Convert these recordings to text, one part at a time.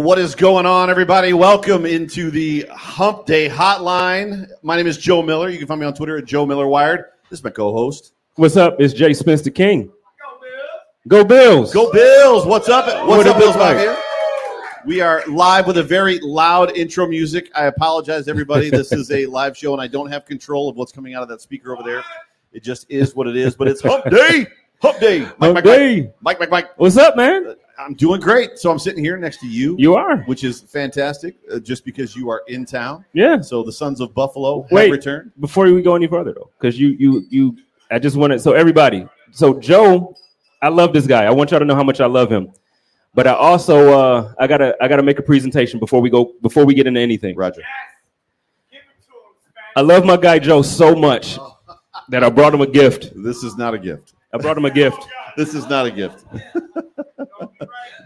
Well, what is going on, everybody? Welcome into the Hump Day Hotline. My name is Joe Miller. You can find me on Twitter at Joe Miller Wired. This is my co-host. What's up? It's Jay Spencer King. Go Bills. Go Bills! What's up? What's What up, Bills like? We are live with a very loud intro music. I apologize, everybody. This is a live show, and I don't have control of what's coming out of that speaker over there. It just is what it is. But it's Hump Day. Hump Day. Mike, Hump Mike, Day. Mike, Mike, Mike. What's up, man? Uh, I'm doing great. So I'm sitting here next to you, You are. which is fantastic, uh, just because you are in town. Yeah. So the Sons of Buffalo have returned. Before we go any further, though, because you, you, you, I just wanted so everybody. So Joe, I love this guy. I want y'all to know how much I love him. But I also, uh, I gotta, I gotta make a presentation before we go, before we get into anything. Roger. I love my guy Joe so much that I brought him a gift. This is not a gift. I brought him a gift. This is not a gift.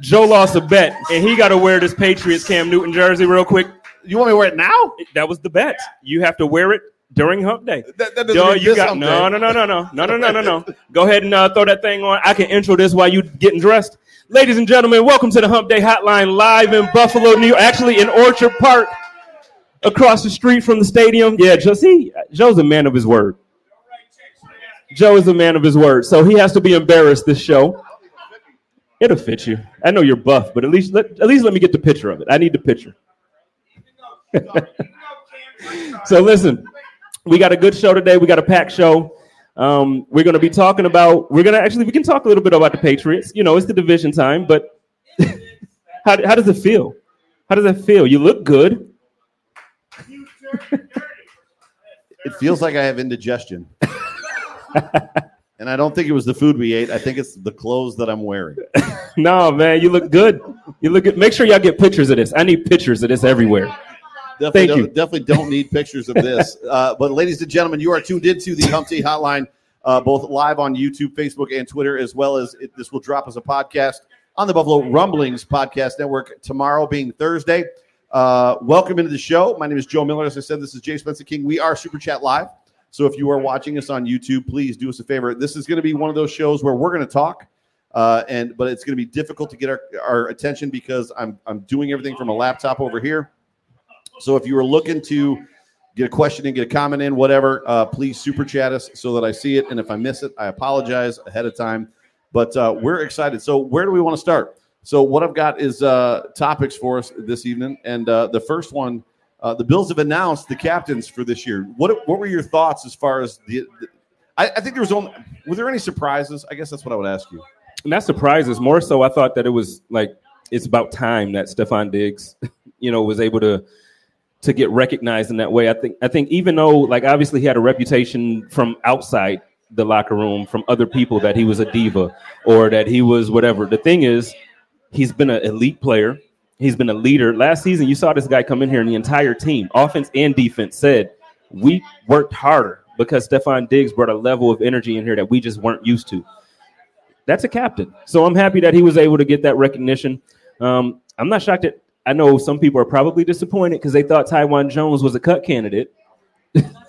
Joe lost a bet, and he got to wear this Patriots Cam Newton jersey real quick. You want me to wear it now? That was the bet. You have to wear it during Hump Day. That, that Yo, you got no, no, no, no, no, no, no, no, no, no. Go ahead and uh, throw that thing on. I can intro this while you getting dressed. Ladies and gentlemen, welcome to the Hump Day Hotline live in Buffalo, New York. Actually, in Orchard Park, across the street from the stadium. Yeah, Joe, see, Joe's a man of his word. Joe is a man of his word, so he has to be embarrassed this show. It'll fit you. I know you're buff, but at least let, at least let me get the picture of it. I need the picture. So listen, we got a good show today. We got a packed show. Um, we're going to be talking about. We're going to actually we can talk a little bit about the Patriots. You know, it's the division time, but how how does it feel? How does it feel? You look good. It feels like I have indigestion. and I don't think it was the food we ate. I think it's the clothes that I'm wearing. No, man, you look good. You look good. Make sure y'all get pictures of this. I need pictures of this everywhere. Definitely Thank you. Definitely don't need pictures of this. Uh, but ladies and gentlemen, you are tuned into the Hump Day Hotline, uh, both live on YouTube, Facebook, and Twitter, as well as it, this will drop as a podcast on the Buffalo Rumblings Podcast Network tomorrow, being Thursday. Uh, welcome into the show. My name is Joe Miller. As I said, this is Jay Spencer King. We are Super Chat Live. So if you are watching us on YouTube, please do us a favor. This is going to be one of those shows where we're going to talk, uh, and but it's going to be difficult to get our, our attention because I'm I'm doing everything from a laptop over here. So if you are looking to get a question in, get a comment in, whatever, uh, please super chat us so that I see it. And if I miss it, I apologize ahead of time. But uh, we're excited. So where do we want to start? So what I've got is uh, topics for us this evening, and uh, the first one, uh, the Bills have announced the captains for this year. What what were your thoughts as far as the? the I, I think there was only. Were there any surprises? I guess that's what I would ask you. That surprises more so. I thought that it was like it's about time that Stefon Diggs, you know, was able to to get recognized in that way. I think I think even though like obviously he had a reputation from outside the locker room from other people that he was a diva or that he was whatever. The thing is, he's been an elite player. He's been a leader. Last season, you saw this guy come in here, and the entire team, offense and defense, said we worked harder because Stefon Diggs brought a level of energy in here that we just weren't used to that's a captain. So I'm happy that he was able to get that recognition. Um, I'm not shocked that I know some people are probably disappointed because they thought Taiwan Jones was a cut candidate.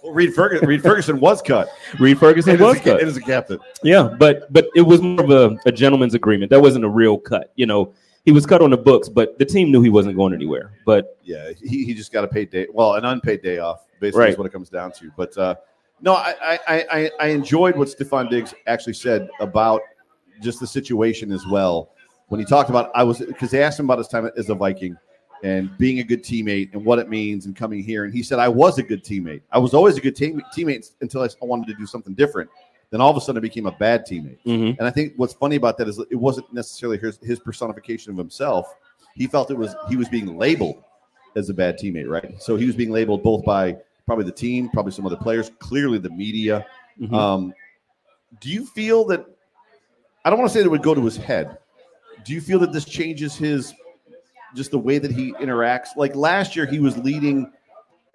Well, Reid Ferguson, Reid Ferguson was cut. Reid Ferguson And was a, cut. and as a captain. Yeah, but but it was more of a, a gentleman's agreement. That wasn't a real cut. You know, he was cut on the books, but the team knew he wasn't going anywhere. But yeah, he, he just got a paid day, well, an unpaid day off, basically Right. is what it comes down to. But uh, no, I, I, I, I- enjoyed what Stefon Diggs actually said about just the situation as well. When he talked about, I was because they asked him about his time as a Viking and being a good teammate and what it means and coming here, and he said, "I was a good teammate. I was always a good team, teammate until I wanted to do something different. Then all of a sudden, I became a bad teammate." Mhm. And I think what's funny about that is it wasn't necessarily his, his personification of himself. He felt it was he was being labeled as a bad teammate, right? So he was being labeled both by probably the team, probably some other players, clearly the media. Mhm. Um, do you feel that? I don't want to say that it would go to his head. Do you feel that this changes his just the way that he interacts? Like last year, he was leading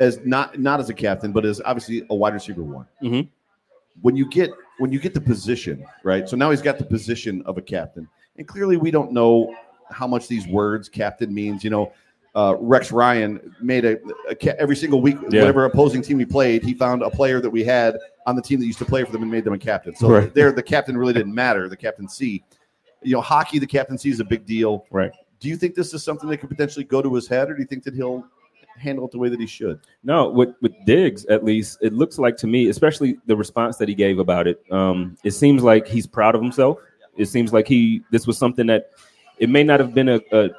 as not not as a captain, but as obviously a wide receiver one. Mhm. When you get when you get the position right, so now he's got the position of a captain, and clearly we don't know how much these words captain means. You know, uh, Rex Ryan made a, a ca- every single week, Yeah. whatever opposing team we played, he found a player that we had on the team that used to play for them and made them a captain. So Right. there, the captain really didn't matter. The captaincy, you know, hockey, the captaincy is a big deal. right. Do you think this is something that could potentially go to his head, or do you think that he'll handle it the way that he should? No, with with Diggs at least, it looks like to me, especially the response that he gave about it. Um, it seems like he's proud of himself. It seems like he this was something that it may not have been a, a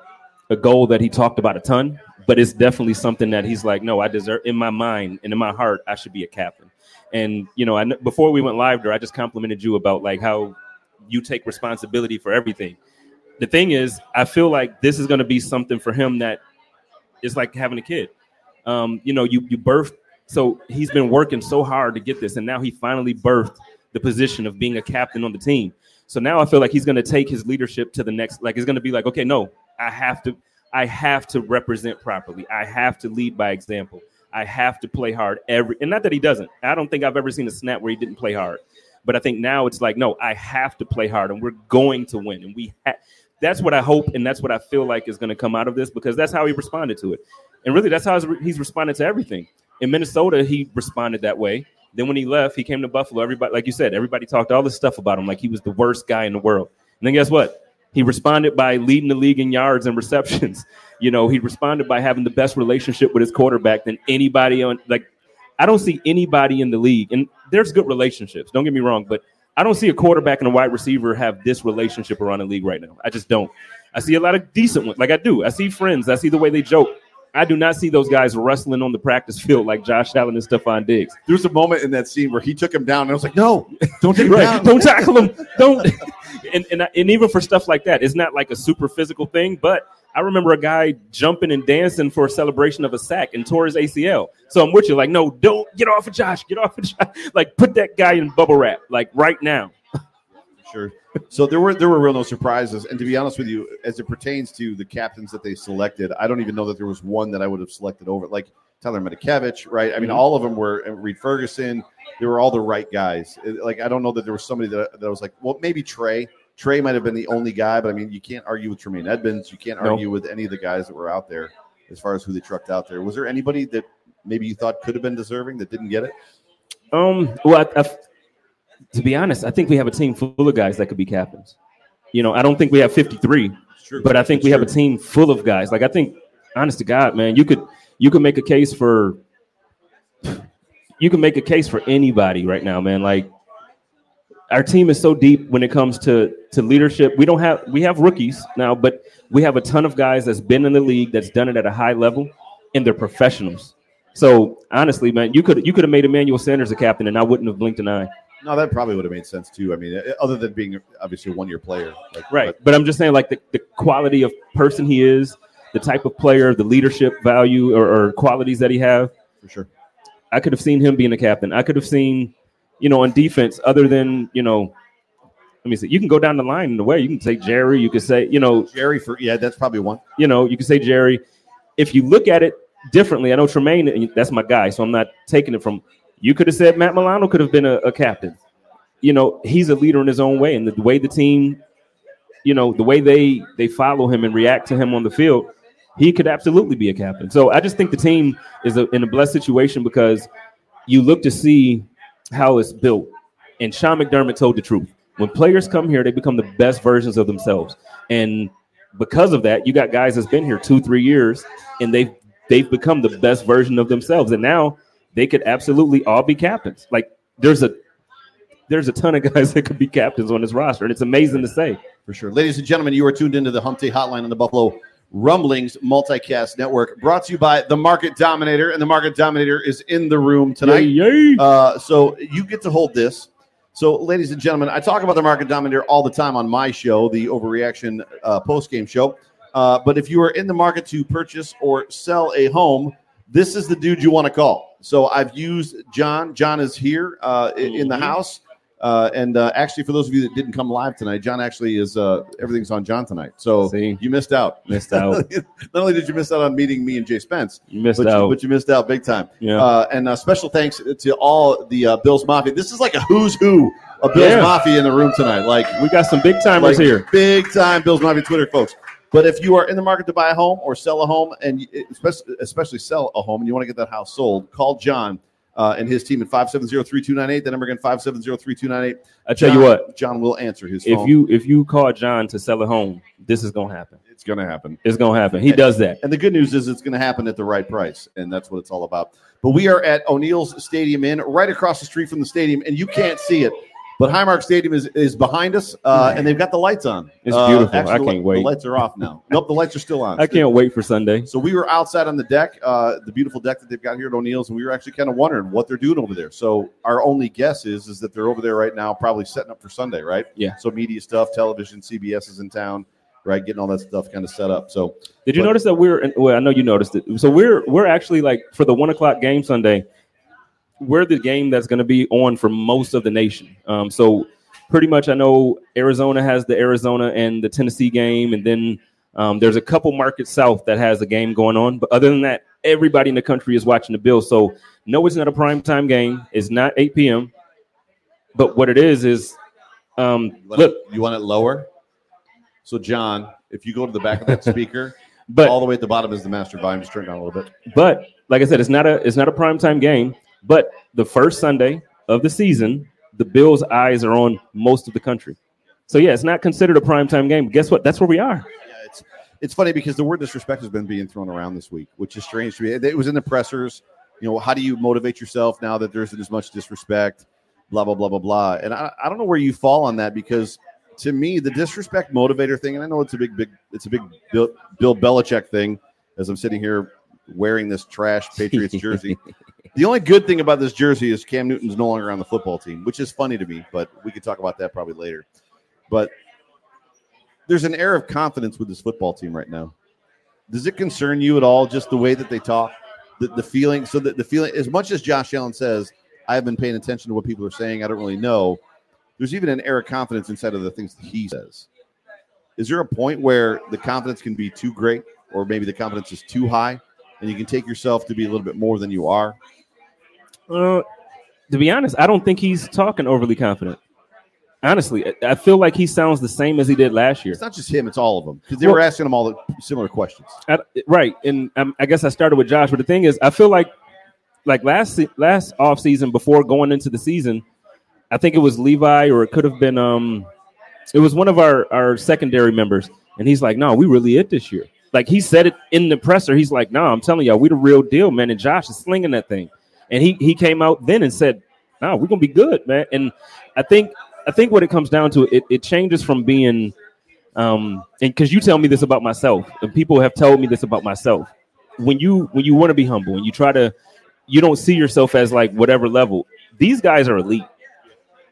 a goal that he talked about a ton, but it's definitely something that he's like, no, I deserve in my mind and in my heart, I should be a captain. And you know, I before we went live there, I just complimented you about like how you take responsibility for everything. The thing is, I feel like this is going to be something for him that is like having a kid. Um, you know, you you birthed. So he's been working so hard to get this, and now he finally birthed the position of being a captain on the team. So now I feel like he's going to take his leadership to the next. Like, it's going to be like, okay, no, I have to, I have to represent properly. I have to lead by example. I have to play hard every, and not that he doesn't. I don't think I've ever seen a snap where he didn't play hard. But I think now it's like, no, I have to play hard, and we're going to win, and we. Ha- that's what I hope, and that's what I feel like is going to come out of this because that's how he responded to it, and really that's how he's, responded to everything. In Minnesota, he responded that way. Then when he left, he came to Buffalo. Everybody, like you said, everybody talked all this stuff about him, like he was the worst guy in the world. And then guess what? He responded by leading the league in yards and receptions. You know, he responded by having the best relationship with his quarterback than anybody on. Like, I don't see anybody in the league, and there's good relationships. Don't get me wrong, but I don't see a quarterback and a wide receiver have this relationship around the league right now. I just don't. I see a lot of decent ones, like I do. I see friends. I see the way they joke. I do not see those guys wrestling on the practice field like Josh Allen and Stefon Diggs. There was a moment in that scene where he took him down, and I was like, "No, don't take him right. down." Don't tackle him. Don't. and, and and even for stuff like that, it's not like a super physical thing. But I remember a guy jumping and dancing for a celebration of a sack and tore his ACL. So I'm with you. Like, no, don't get off of Josh. Get off of Josh. Like, put that guy in bubble wrap. Like right now. Sure. So there were there were real no surprises, and to be honest with you, as it pertains to the captains that they selected, I don't even know that there was one that I would have selected over like Tyler Matakevich, right? I mean, Mhm. all of them were Reid Ferguson. They were all the right guys. It- Like I don't know that there was somebody that that was like, well, maybe Trey. Trey might have been the only guy, but I mean, you can't argue with Tremaine Edmunds. You can't argue with any of the guys that were out there as far as who they trucked out there. Was there anybody that maybe you thought could have been deserving that didn't get it? Um. Well, I, I, to be honest, I think we have a team full of guys that could be captains. You know, I don't think we have 53, True. but I think we have a team full of guys. Like I think, honest to God, man, you could you could make a case for you can make a case for anybody right now, man. Like our team is so deep when it comes to to leadership. We don't have we have rookies now, but we have a ton of guys that's been in the league that's done it at a high level, and they're professionals. So honestly, man, you could you could have made Emmanuel Sanders a captain, and I wouldn't have blinked an eye. No, that probably would have made sense too. I mean, uh, other than being obviously a one year player, like, Right. But I'm just saying, like the, the quality of person he is, the type of player, the leadership value or, or qualities that he have. for sure. I could have seen him being a captain. I could have seen, you know, on defense, other than, you know, let me see. You can go down the line in the way. You can say Jerry. You could say, you know, Jerry for yeah, that's probably one. you know, you can say Jerry. If you look at it differently, I know Tremaine, that's my guy, so I'm not taking it from. You could have said Matt Milano could have been a, a captain. You know, he's a leader in his own way, and the, way the team, you know, the way they they follow him and react to him on the field, he could absolutely be a captain. So I just think the team is a, in a blessed situation because you look to see how it's built, and Sean McDermott told the truth. When players come here, they become the best versions of themselves, and because of that, you got guys that's been here two, three years, and they've they've become the best version of themselves, and now they could absolutely all be captains. Like there's a there's a ton of guys that could be captains on this roster, and it's amazing to say. For sure. Ladies and gentlemen, you are tuned into the Hump Day Hotline on the Buffalo Rumblings Multicast Network, brought to you by the Market Dominator, and the Market Dominator is in the room tonight. Yay, yay. Uh, so you get to hold this. So, ladies and gentlemen, I talk about the Market Dominator all the time on my show, the Overreaction uh, post game show. Uh, but if you are in the market to purchase or sell a home, this is the dude you want to call. So I've used John. John is here uh, in- the Mhm. house. Uh, and uh, actually, for those of you that didn't come live tonight, John actually is uh, everything's on John tonight. So See? you missed out. Missed out. Not only did you miss out on meeting me and Jay Spence, You missed but, out. You, but you missed out big time. Yeah. Uh, and uh, special thanks to all the uh, Bills Mafia. This is like a who's who of Bills Yeah. Mafia in the room tonight. Like we got some big timers like here. big time Bills Mafia Twitter folks. But if you are in the market to buy a home or sell a home, and especially, especially sell a home, and you want to get that house sold, call John uh, and his team at 570-3298. The number again, 570-3298. I tell you what, John will answer his phone. if you if you call John to sell a home, this is gonna happen. it's going to happen. It's gonna happen. He does that. And the good news is it's going to happen at the right price, and that's what it's all about. But we are at O'Neill's Stadium Inn, right across the street from the stadium, and you can't see it, but Highmark Stadium is, is behind us, uh, and they've got the lights on. It's Uh, beautiful. actually, I can't wait. The lights are off now. nope, the lights are still on. I can't wait for Sunday. So we were outside on the deck, uh, the beautiful deck that they've got here at O'Neill's, and we were actually kind of wondering what they're doing over there. So our only guess is is that they're over there right now, probably setting up for Sunday, right? Yeah. So media stuff, television, CBS is in town, right? Getting all that stuff kind of set up. So Did you But- notice that we're? Well, I know you noticed it. So we're we're actually like for the one o'clock game Sunday. We're the game that's going to be on for most of the nation. Um, so pretty much, I know Arizona has the Arizona and the Tennessee game, and then um, there's a couple markets south that has a game going on. But other than that, everybody in the country is watching the Bills. So no, it's not a prime time game. It's not 8 p.m. But what it is is, um, You want look, it, you want it lower? So, John, if you go to the back of that speaker, but all the way at the bottom is the master volume. Just turn it down a little bit. But like I said, it's not a it's not a prime time game. But the first Sunday of the season, the Bills' eyes are on most of the country. So yeah, it's not considered a prime time game. But guess what? That's where we are. Yeah, it's it's funny because the word disrespect has been being thrown around this week, which is strange to me. It was in the pressers. You know, how do you motivate yourself now that there isn't as much disrespect? Blah blah blah blah blah. And I, I don't know where you fall on that because to me the disrespect motivator thing, and I know it's a big big it's a big Bill, Bill Belichick thing. As I'm sitting here wearing this trash Patriots jersey. The only good thing about this jersey is Cam Newton's no longer on the football team, which is funny to me, but we could talk about that probably later. But there's an air of confidence with this football team right now. Does it concern you at all, just the way that they talk, the, the feeling? So that the feeling, as much as Josh Allen says, I have been paying attention to what people are saying. I don't really know. There's even an air of confidence inside of the things that he says. Is there a point where the confidence can be too great, or maybe the confidence is too high, and you can take yourself to be a little bit more than you are? Uh, to be honest, I don't think he's talking overly confident. Honestly, I- feel like he sounds the same as he did last year. It's not just him; it's all of them because they Well- were asking him all the similar questions. I, right, and um, I guess I started with Josh, but the thing is, I feel like like last last off season before going into the season, I think it was Levi or it could have been um, it was one of our our secondary members, and he's like, "No, we really it this year." Like he said it in the presser. He's like, "No, I'm telling y'all, we the real deal, man." And Josh is slinging that thing, and he he came out then and said, "No, we're gonna be good, man." And I think I think what it comes down to, it it changes from being um and because you tell me this about myself and people have told me this about myself. When you when you want to be humble and you try to you don't see yourself as like whatever level these guys are elite.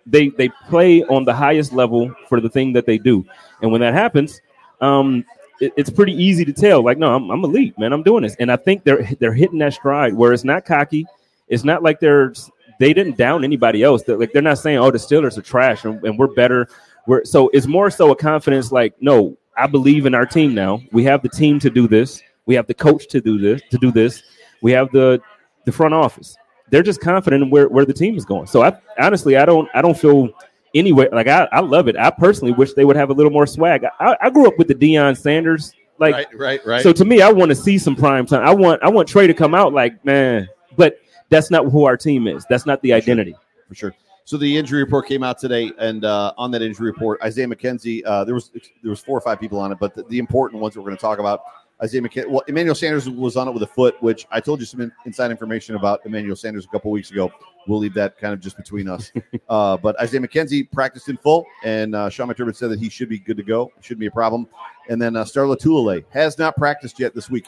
They they play on the highest level for the thing that they do. And when that happens um it- it's pretty easy to tell like no I'm, I'm elite man. I'm doing this. And i think they're they're hitting that stride where it's not cocky it's not like they're they didn't down anybody else. They're, like they're not saying oh the steelers are trash and, and we're better. We're so it's more so a confidence like no i believe in our team now. We have the team to do this. We have the coach to do this to do this. We have the the front office. They're just confident in where, where the team is going. So i honestly i don't i don't feel anyway like I, I love it. I personally wish they would have a little more swag. I, I grew up with the Deion sanders like right, right, right. so to me, I want to see some prime time. I want I want Trey to come out like man, but that's not who our team is. That's not the identity. for sure. So the injury report came out today, and uh, on that injury report, Isaiah McKenzie, uh, there was there was four or five people on it, but the, the important ones that we're going to talk about, Isaiah McKenzie. Well, Emmanuel Sanders was on it with a foot, which I told you some in, inside information about Emmanuel Sanders a couple weeks ago. We'll leave that kind of just between us. uh, but Isaiah McKenzie practiced in full, and uh, Sean McDermott said that he should be good to go. It shouldn't be a problem. And then uh, Star Lotulelei has not practiced yet this week.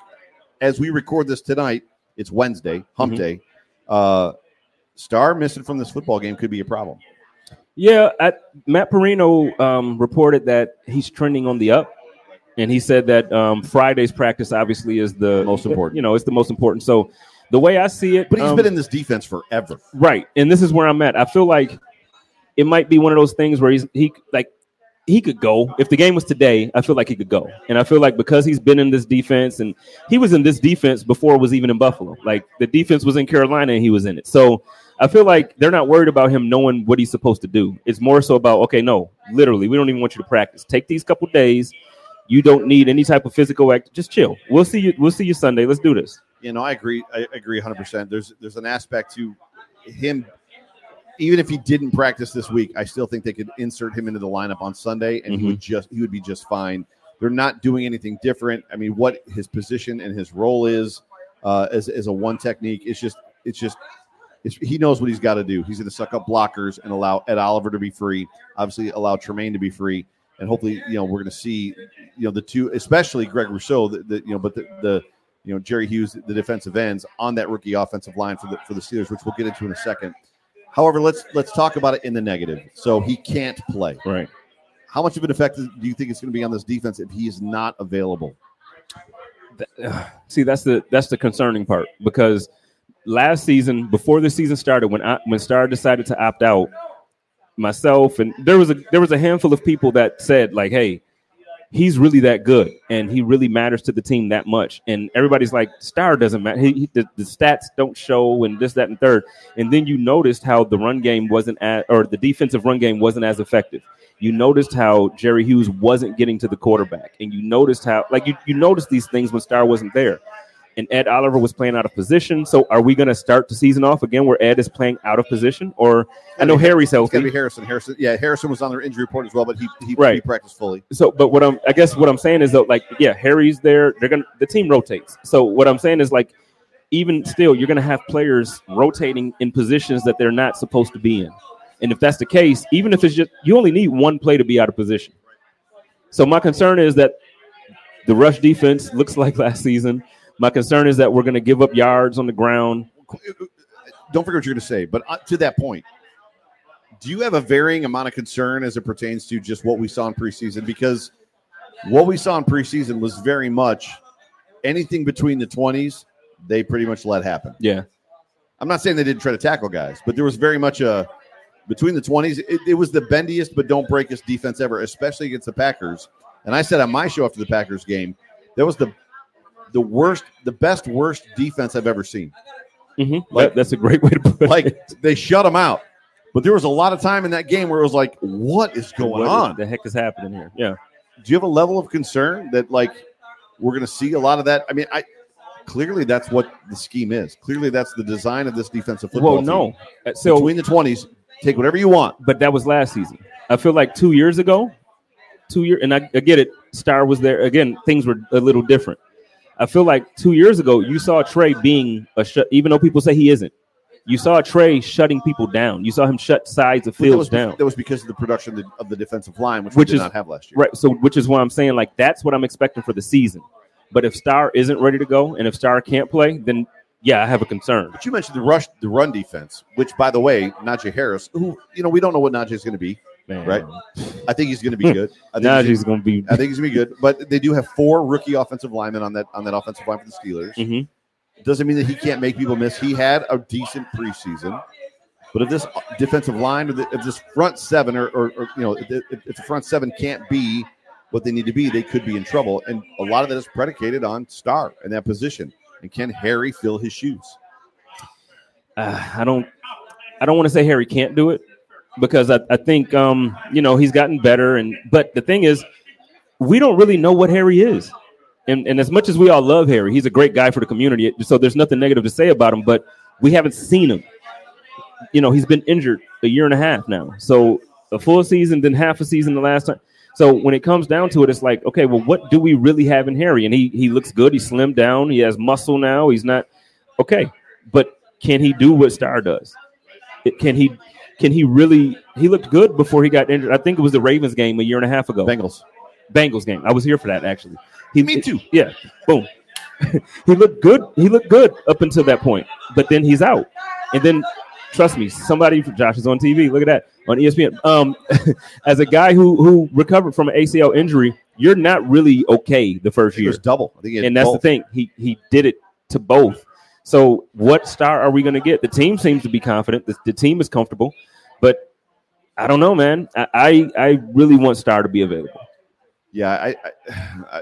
As we record this tonight, it's Wednesday, Hump Mhm. Day. Uh, Star missing from this football game could be a problem. Yeah, I, Matt Parrino um, reported that he's trending on the up, and he said that um, Friday's practice obviously is the Most important. You know, it's the most important. So the way I see it, But he's um, been in this defense forever. right, and this is where I'm at. I feel like it might be one of those things where he's he like he could go if the game was today. I feel like he could go, and I feel like because he's been in this defense and he was in this defense before it was even in Buffalo. Like the defense was in Carolina and he was in it. So I feel like they're not worried about him knowing what he's supposed to do. It's more so about okay, no, literally, we don't even want you to practice. Take these couple days. You don't need any type of physical act. Just chill. We'll see you. We'll see you Sunday. Let's do this. You know, I agree. I agree 100. percent There's there's an aspect to him. Even if he didn't practice this week, I still think they could insert him into the lineup on Sunday, and he would just he would be just fine. They're not doing anything different. I mean, what his position and his role is uh, as as a one technique, it's just it's just it's, he knows what he's got to do. He's going to suck up blockers and allow Ed Oliver to be free. Obviously, allow Tremaine to be free, and hopefully, you know, we're going to see, you know, the two, especially Greg Rousseau, the, the you know, but the, the you know Jerry Hughes, the defensive ends on that rookie offensive line for the for the Steelers, which we'll get into in a second. However, let's let's talk about it in the negative. So he can't play. Right. How much of an effect do you think it's going to be on this defense if he is not available? See, that's the that's the concerning part because last season, before the season started, when I, when Star decided to opt out, myself and there was a there was a handful of people that said like, "Hey, he's really that good and he really matters to the team that much." And everybody's like, "Star doesn't matter. He, he- the, the stats don't show and this, that, and third. And then you noticed how the run game wasn't at, or the defensive run game wasn't as effective. You noticed how Jerry Hughes wasn't getting to the quarterback, and you noticed how like you you noticed these things when Star wasn't there and Ed Oliver was playing out of position. So are we going to start the season off again where Ed is playing out of position? Or I know Harry's It's got to be Harrison. Harrison, yeah, Harrison was on their injury report as well, but he he, Right. he practiced fully. So, but what I'm, I guess what I'm saying is that like, yeah, Harry's there. They're gonna, the team rotates. So what I'm saying is like, even still, you're gonna have players rotating in positions that they're not supposed to be in. And if that's the case, even if it's just, you only need one play to be out of position. So my concern is that the rush defense looks like last season. My concern is that we're going to give up yards on the ground. Don't forget what you're going to say, but uh, to that point, do you have a varying amount of concern as it pertains to just what we saw in preseason? Because what we saw in preseason was very much anything between the 20s, they pretty much let happen. Yeah. I'm not saying they didn't try to tackle guys, but there was very much a between the 20s. It, it was the bendiest but don't break us defense ever, especially against the Packers. And I said on my show after the Packers game, that was the the worst, the best worst defense I've ever seen. hmm Like- that's a great way to put Like it. they shut them out. But there was a lot of time in that game where it was like, what is going What on? the heck is happening here? Yeah. Do you have a level of concern that like we're going to see a lot of that? I mean, I clearly that's what the scheme is. Clearly that's the design of this defensive football. Well, no. team. Uh, So, between the 20s, take whatever you want. but that was last season. I feel like two years ago, two year, and I, I get it. Star was there again. Things were a little different. I feel like two years ago, you saw Trey being a shut, even though people say he isn't. You saw Trey shutting people down. You saw him shut sides of that fields was, down. that was because of the production of the, of the defensive line, which, Which we did is- not have last year. Right. So, which is why I'm saying like that's what I'm expecting for the season. But if Star isn't ready to go, and if Star can't play, then yeah, I have a concern. But you mentioned the rush, the run defense, which, by the way, Najee Harris, who you know we don't know what Najee is going to be. Man, Right. I think he's going to be good. I think he's- Najee's gonna be. I think he's gonna be good, but they do have four rookie offensive linemen on that on that offensive line for the Steelers. Mhm. Doesn't mean that he can't make people miss. He had a decent preseason, but if this defensive line or if this front seven or, or, or you know if, if the front seven can't be what they need to be, they could be in trouble. And a lot of that is predicated on Star in that position. And can Harry fill his shoes? uh, I don't I don't want to say Harry can't do it because I, I think um, you know he's gotten better and but the thing is we don't really know what Harry is. And, and as much as we all love Harry, he's a great guy for the community. So there's nothing negative to say about him, but we haven't seen him. you know, he's been injured a year and a half now. So a full season, then half a season the last time. So when it comes down to it, it's like, okay, well, what do we really have in Harry? And he he looks good. He slimmed down. He has muscle now. He's not okay, but can he do what Star does? It, can he can he really? He looked good before he got injured. I think it was the Ravens game a year and a half ago. Bengals. Bengals game. I was here for that actually. He, Me too. Yeah. Boom. he looked good. He looked good up until that point, but then he's out. And then, trust me, somebody Josh is on TV. Look at that on ESPN. Um, as a guy who who recovered from an ACL injury, you're not really okay the first year, double. I think and that's both. the thing. He he did it to both. So what star are we going to get? The team seems to be confident. The, the team is comfortable, but I don't know, man. I, I really want Star to be available. Yeah, I, I,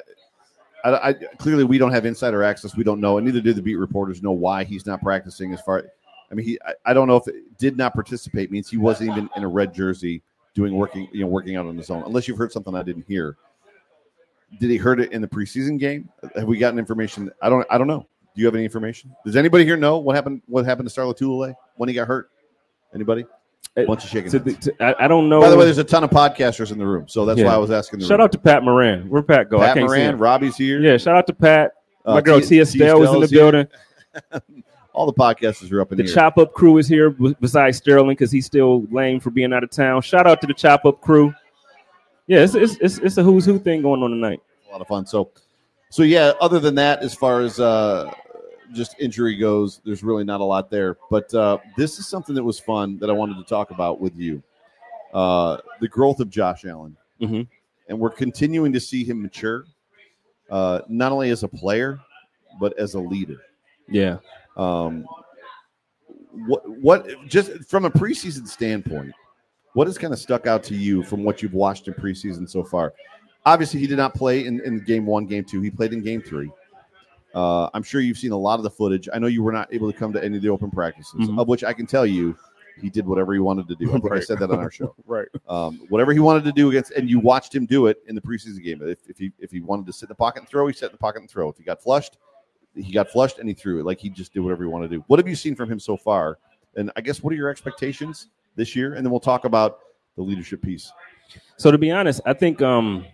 I, I clearly we don't have insider access. We don't know, and neither do the beat reporters know why he's not practicing. As far, I mean, he, I, I don't know if it did not participate means he wasn't even in a red jersey doing working, you know, working out on his own. Unless you've heard something I didn't hear. Did he hurt it in the preseason game? Have we gotten information? I don't, I don't know. Do you have any information? Does anybody here know what happened? What happened to Starla when he got hurt? Anybody? A bunch of shaking. To the- to- I, I don't know. By the way, there's a ton of podcasters in the room, so that's Yeah. why I was asking. The shout room. out to Pat Moran. Where Pat go? I Pat can't Moran, him. Robbie's here. Yeah, shout out to Pat. Uh, My girl T- Tia T. Stell was in the building. All the podcasters are up in The here. Chop Up crew is here besides Sterling because he's still lame for being out of town. Shout out to the Chop Up crew. Yeah, it's it's, it's, it's a who's who thing going on tonight. a lot of fun. So, so yeah. Other than that, as far as uh, just injury goes, there's really not a lot there. But uh, this is something that was fun that I wanted to talk about with you. Uh, the growth of Josh Allen, Mhm. and we're continuing to see him mature, uh, not only as a player but as a leader. Yeah. Um, what what just from a preseason standpoint, what has kind of stuck out to you from what you've watched in preseason so far? Obviously, he did not play in, in game one, game two. He played in game three. Uh, I'm sure you've seen a lot of the footage. I know you were not able to come to any of the open practices, Mhm. of which I can tell you he did whatever he wanted to do. I think I said that on our show. Right. Um, whatever he wanted to do against, and you watched him do it in the preseason game. If, if he if he wanted to sit in the pocket and throw, he sat in the pocket and throw. If he got flushed, he got flushed and he threw it. Like he just did whatever he wanted to do. What have you seen from him so far? And I guess what are your expectations this year? And then we'll talk about the leadership piece. So to be honest, I think um,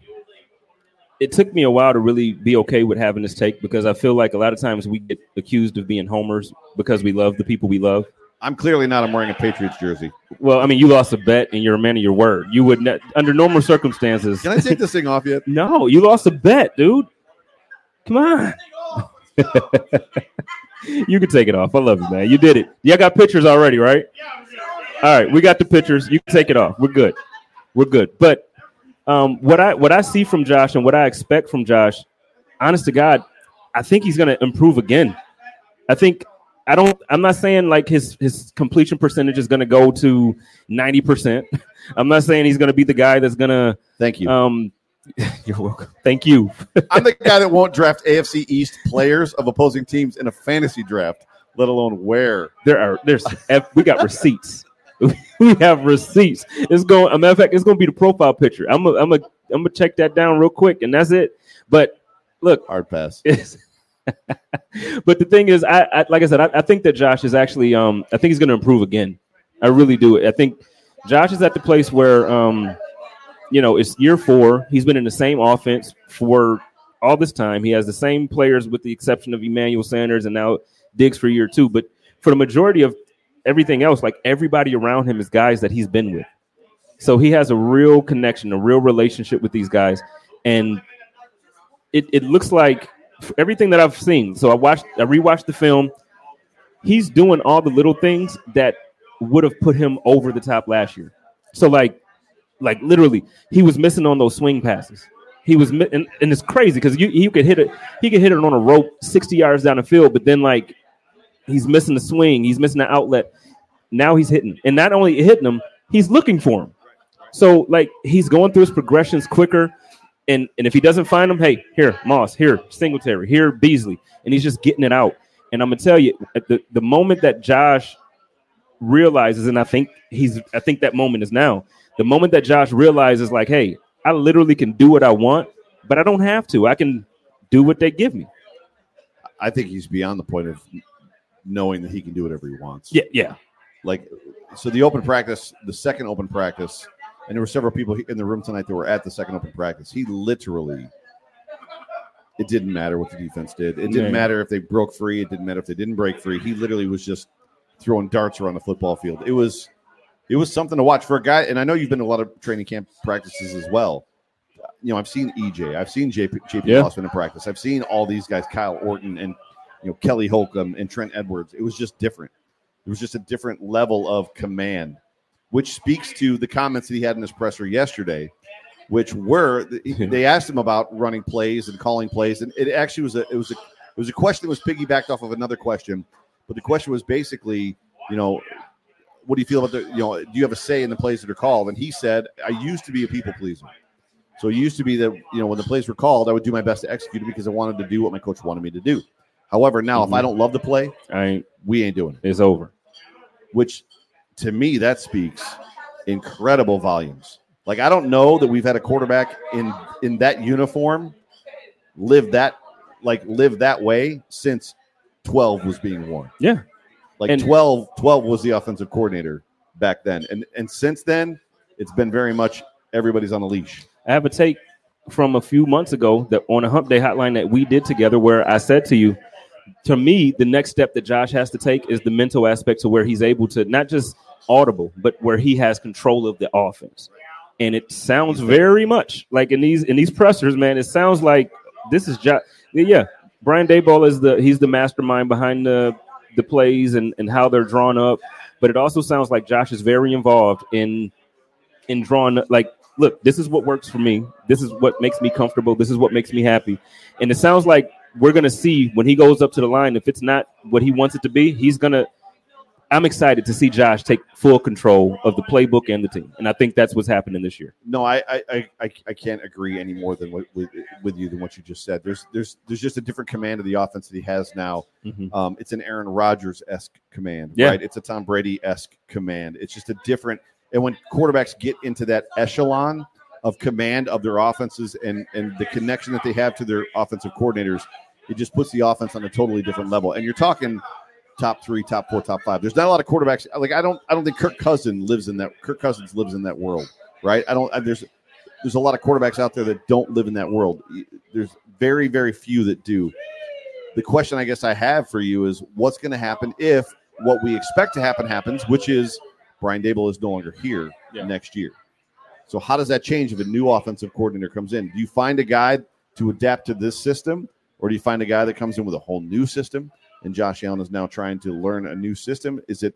it took me a while to really be okay with having this take because I feel like a lot of times we get accused of being homers because we love the people we love. I'm clearly not. I'm wearing a Patriots jersey. Well, I mean, you lost a bet and you're a man of your word. You would not, under normal circumstances. Can I take this thing off yet? No, you lost a bet, dude. Come on. you can take it off. I love you, man. You did it. Y'all got pictures already, right? All right, we got the pictures. You can take it off. We're good. We're good. But um, what I what I see from Josh and what I expect from Josh, honest to God, I think he's going to improve again. I think I don't. I'm not saying like his his completion percentage is going to go to ninety percent. I'm not saying he's going to be the guy that's going to Thank you. um, you're welcome. Thank you. I'm the guy that won't draft AFC East players of opposing teams in a fantasy draft, let alone where. There are there's we got receipts. we have receipts. It's going. A matter of fact, it's going to be the profile picture. I'm gonna I'm gonna I'm gonna check that down real quick, and that's it. But look, Hard pass. but the thing is, I, I like I said, I, I think that Josh is actually um I think he's going to improve again. I really do. I think Josh is at the place where um you know it's year four. He's been in the same offense for all this time. He has the same players with the exception of Emmanuel Sanders and now Diggs for year two. But for the majority of everything else, like everybody around him is guys that he's been with. So he has a real connection, a real relationship with these guys. And it, it looks like everything that I've seen. So I watched, I rewatched the film. He's doing all the little things that would have put him over the top last year. So like, like literally, he was missing on those swing passes. He was, and, and it's crazy because you you could hit it, he could hit it on a rope sixty yards down the field, but then like he's missing the swing, he's missing the outlet. Now he's hitting, and not only hitting him, he's looking for him. So like he's going through his progressions quicker, and and if he doesn't find him, hey, here Moss, here Singletary, here Beasley, and he's just getting it out. And I'm gonna tell you, at the the moment that Josh realizes, and I think he's, I think that moment is now. The moment that Josh realizes, like, hey, I literally can do what I want, but I don't have to. I can do what they give me. I think he's beyond the point of knowing that he can do whatever he wants. Yeah, yeah, Like, so the open practice, the second open practice, and there were several people in the room tonight that were at the second open practice. He literally, it didn't matter what the defense did. It didn't Yeah. matter if they broke free. It didn't matter if they didn't break free. He literally was just throwing darts around the football field. It was, it was something to watch for a guy. And I know you've been to a lot of training camp practices as well. You know, I've seen EJ, I've seen JP, JP Yeah. Losman in practice. I've seen all these guys, Kyle Orton and you know Kelly Holcomb and Trent Edwards. It was just different. It was just a different level of command, which speaks to the comments that he had in his presser yesterday, which were they asked him about running plays and calling plays, and it actually was a it was a it was a question that was piggybacked off of another question, but the question was basically, you know, what do you feel about the you know do you have a say in the plays that are called? And he said, I used to be a people pleaser. So it used to be that you know when the plays were called, I would do my best to execute it because I wanted to do what my coach wanted me to do. However, now if I mm-hmm. don't love the play, I ain't, we ain't doing it it's over. which to me that speaks incredible volumes. Like I don't know that we've had a quarterback in in that uniform live that like live that way since 12 was being worn. Yeah. Like And- 12 12 was the offensive coordinator back then. And and since then it's been very much everybody's on a leash. I have a take from a few months ago that on a hump day hotline that we did together where I said to you, to me, the next step that Josh has to take is the mental aspect to where he's able to not just audible, but where he has control of the offense. And it sounds very much like in these in these pressers, man, it sounds like this is Josh. Yeah, Brian Daboll is the he's the mastermind behind the the plays and, and how they're drawn up. But it also sounds like Josh is very involved in in drawing like look, this is what works for me. This is what makes me comfortable. This is what makes me happy. And it sounds like we're gonna see when he goes up to the line, if it's not what he wants it to be, he's gonna I'm excited to see Josh take full control of the playbook and the team. And I think that's what's happening this year. No, I I, I- I, can't agree any more than what, with with you than what you just said. There's there's there's just a different command of the offense that he has now. Mhm. Um, it's an Aaron Rodgers esque command, Yeah. right? It's a Tom Brady esque command. It's just a different. And when quarterbacks get into that echelon of command of their offenses and and the connection that they have to their offensive coordinators, it just puts the offense on a totally different level. And you're talking top three, top four, top five. There's not a lot of quarterbacks. Like I don't I don't think Kirk Cousins lives in that. Kirk Cousins lives in that world, right? I don't. I, there's there's a lot of quarterbacks out there that don't live in that world. There's very very few that do. The question I guess I have for you is what's going to happen if what we expect to happen happens, which is Brian Daboll is no longer here Yeah. next year. So how does that change if a new offensive coordinator comes in? Do you find a guy to adapt to this system, or do you find a guy that comes in with a whole new system? And Josh Allen is now trying to learn a new system. Is it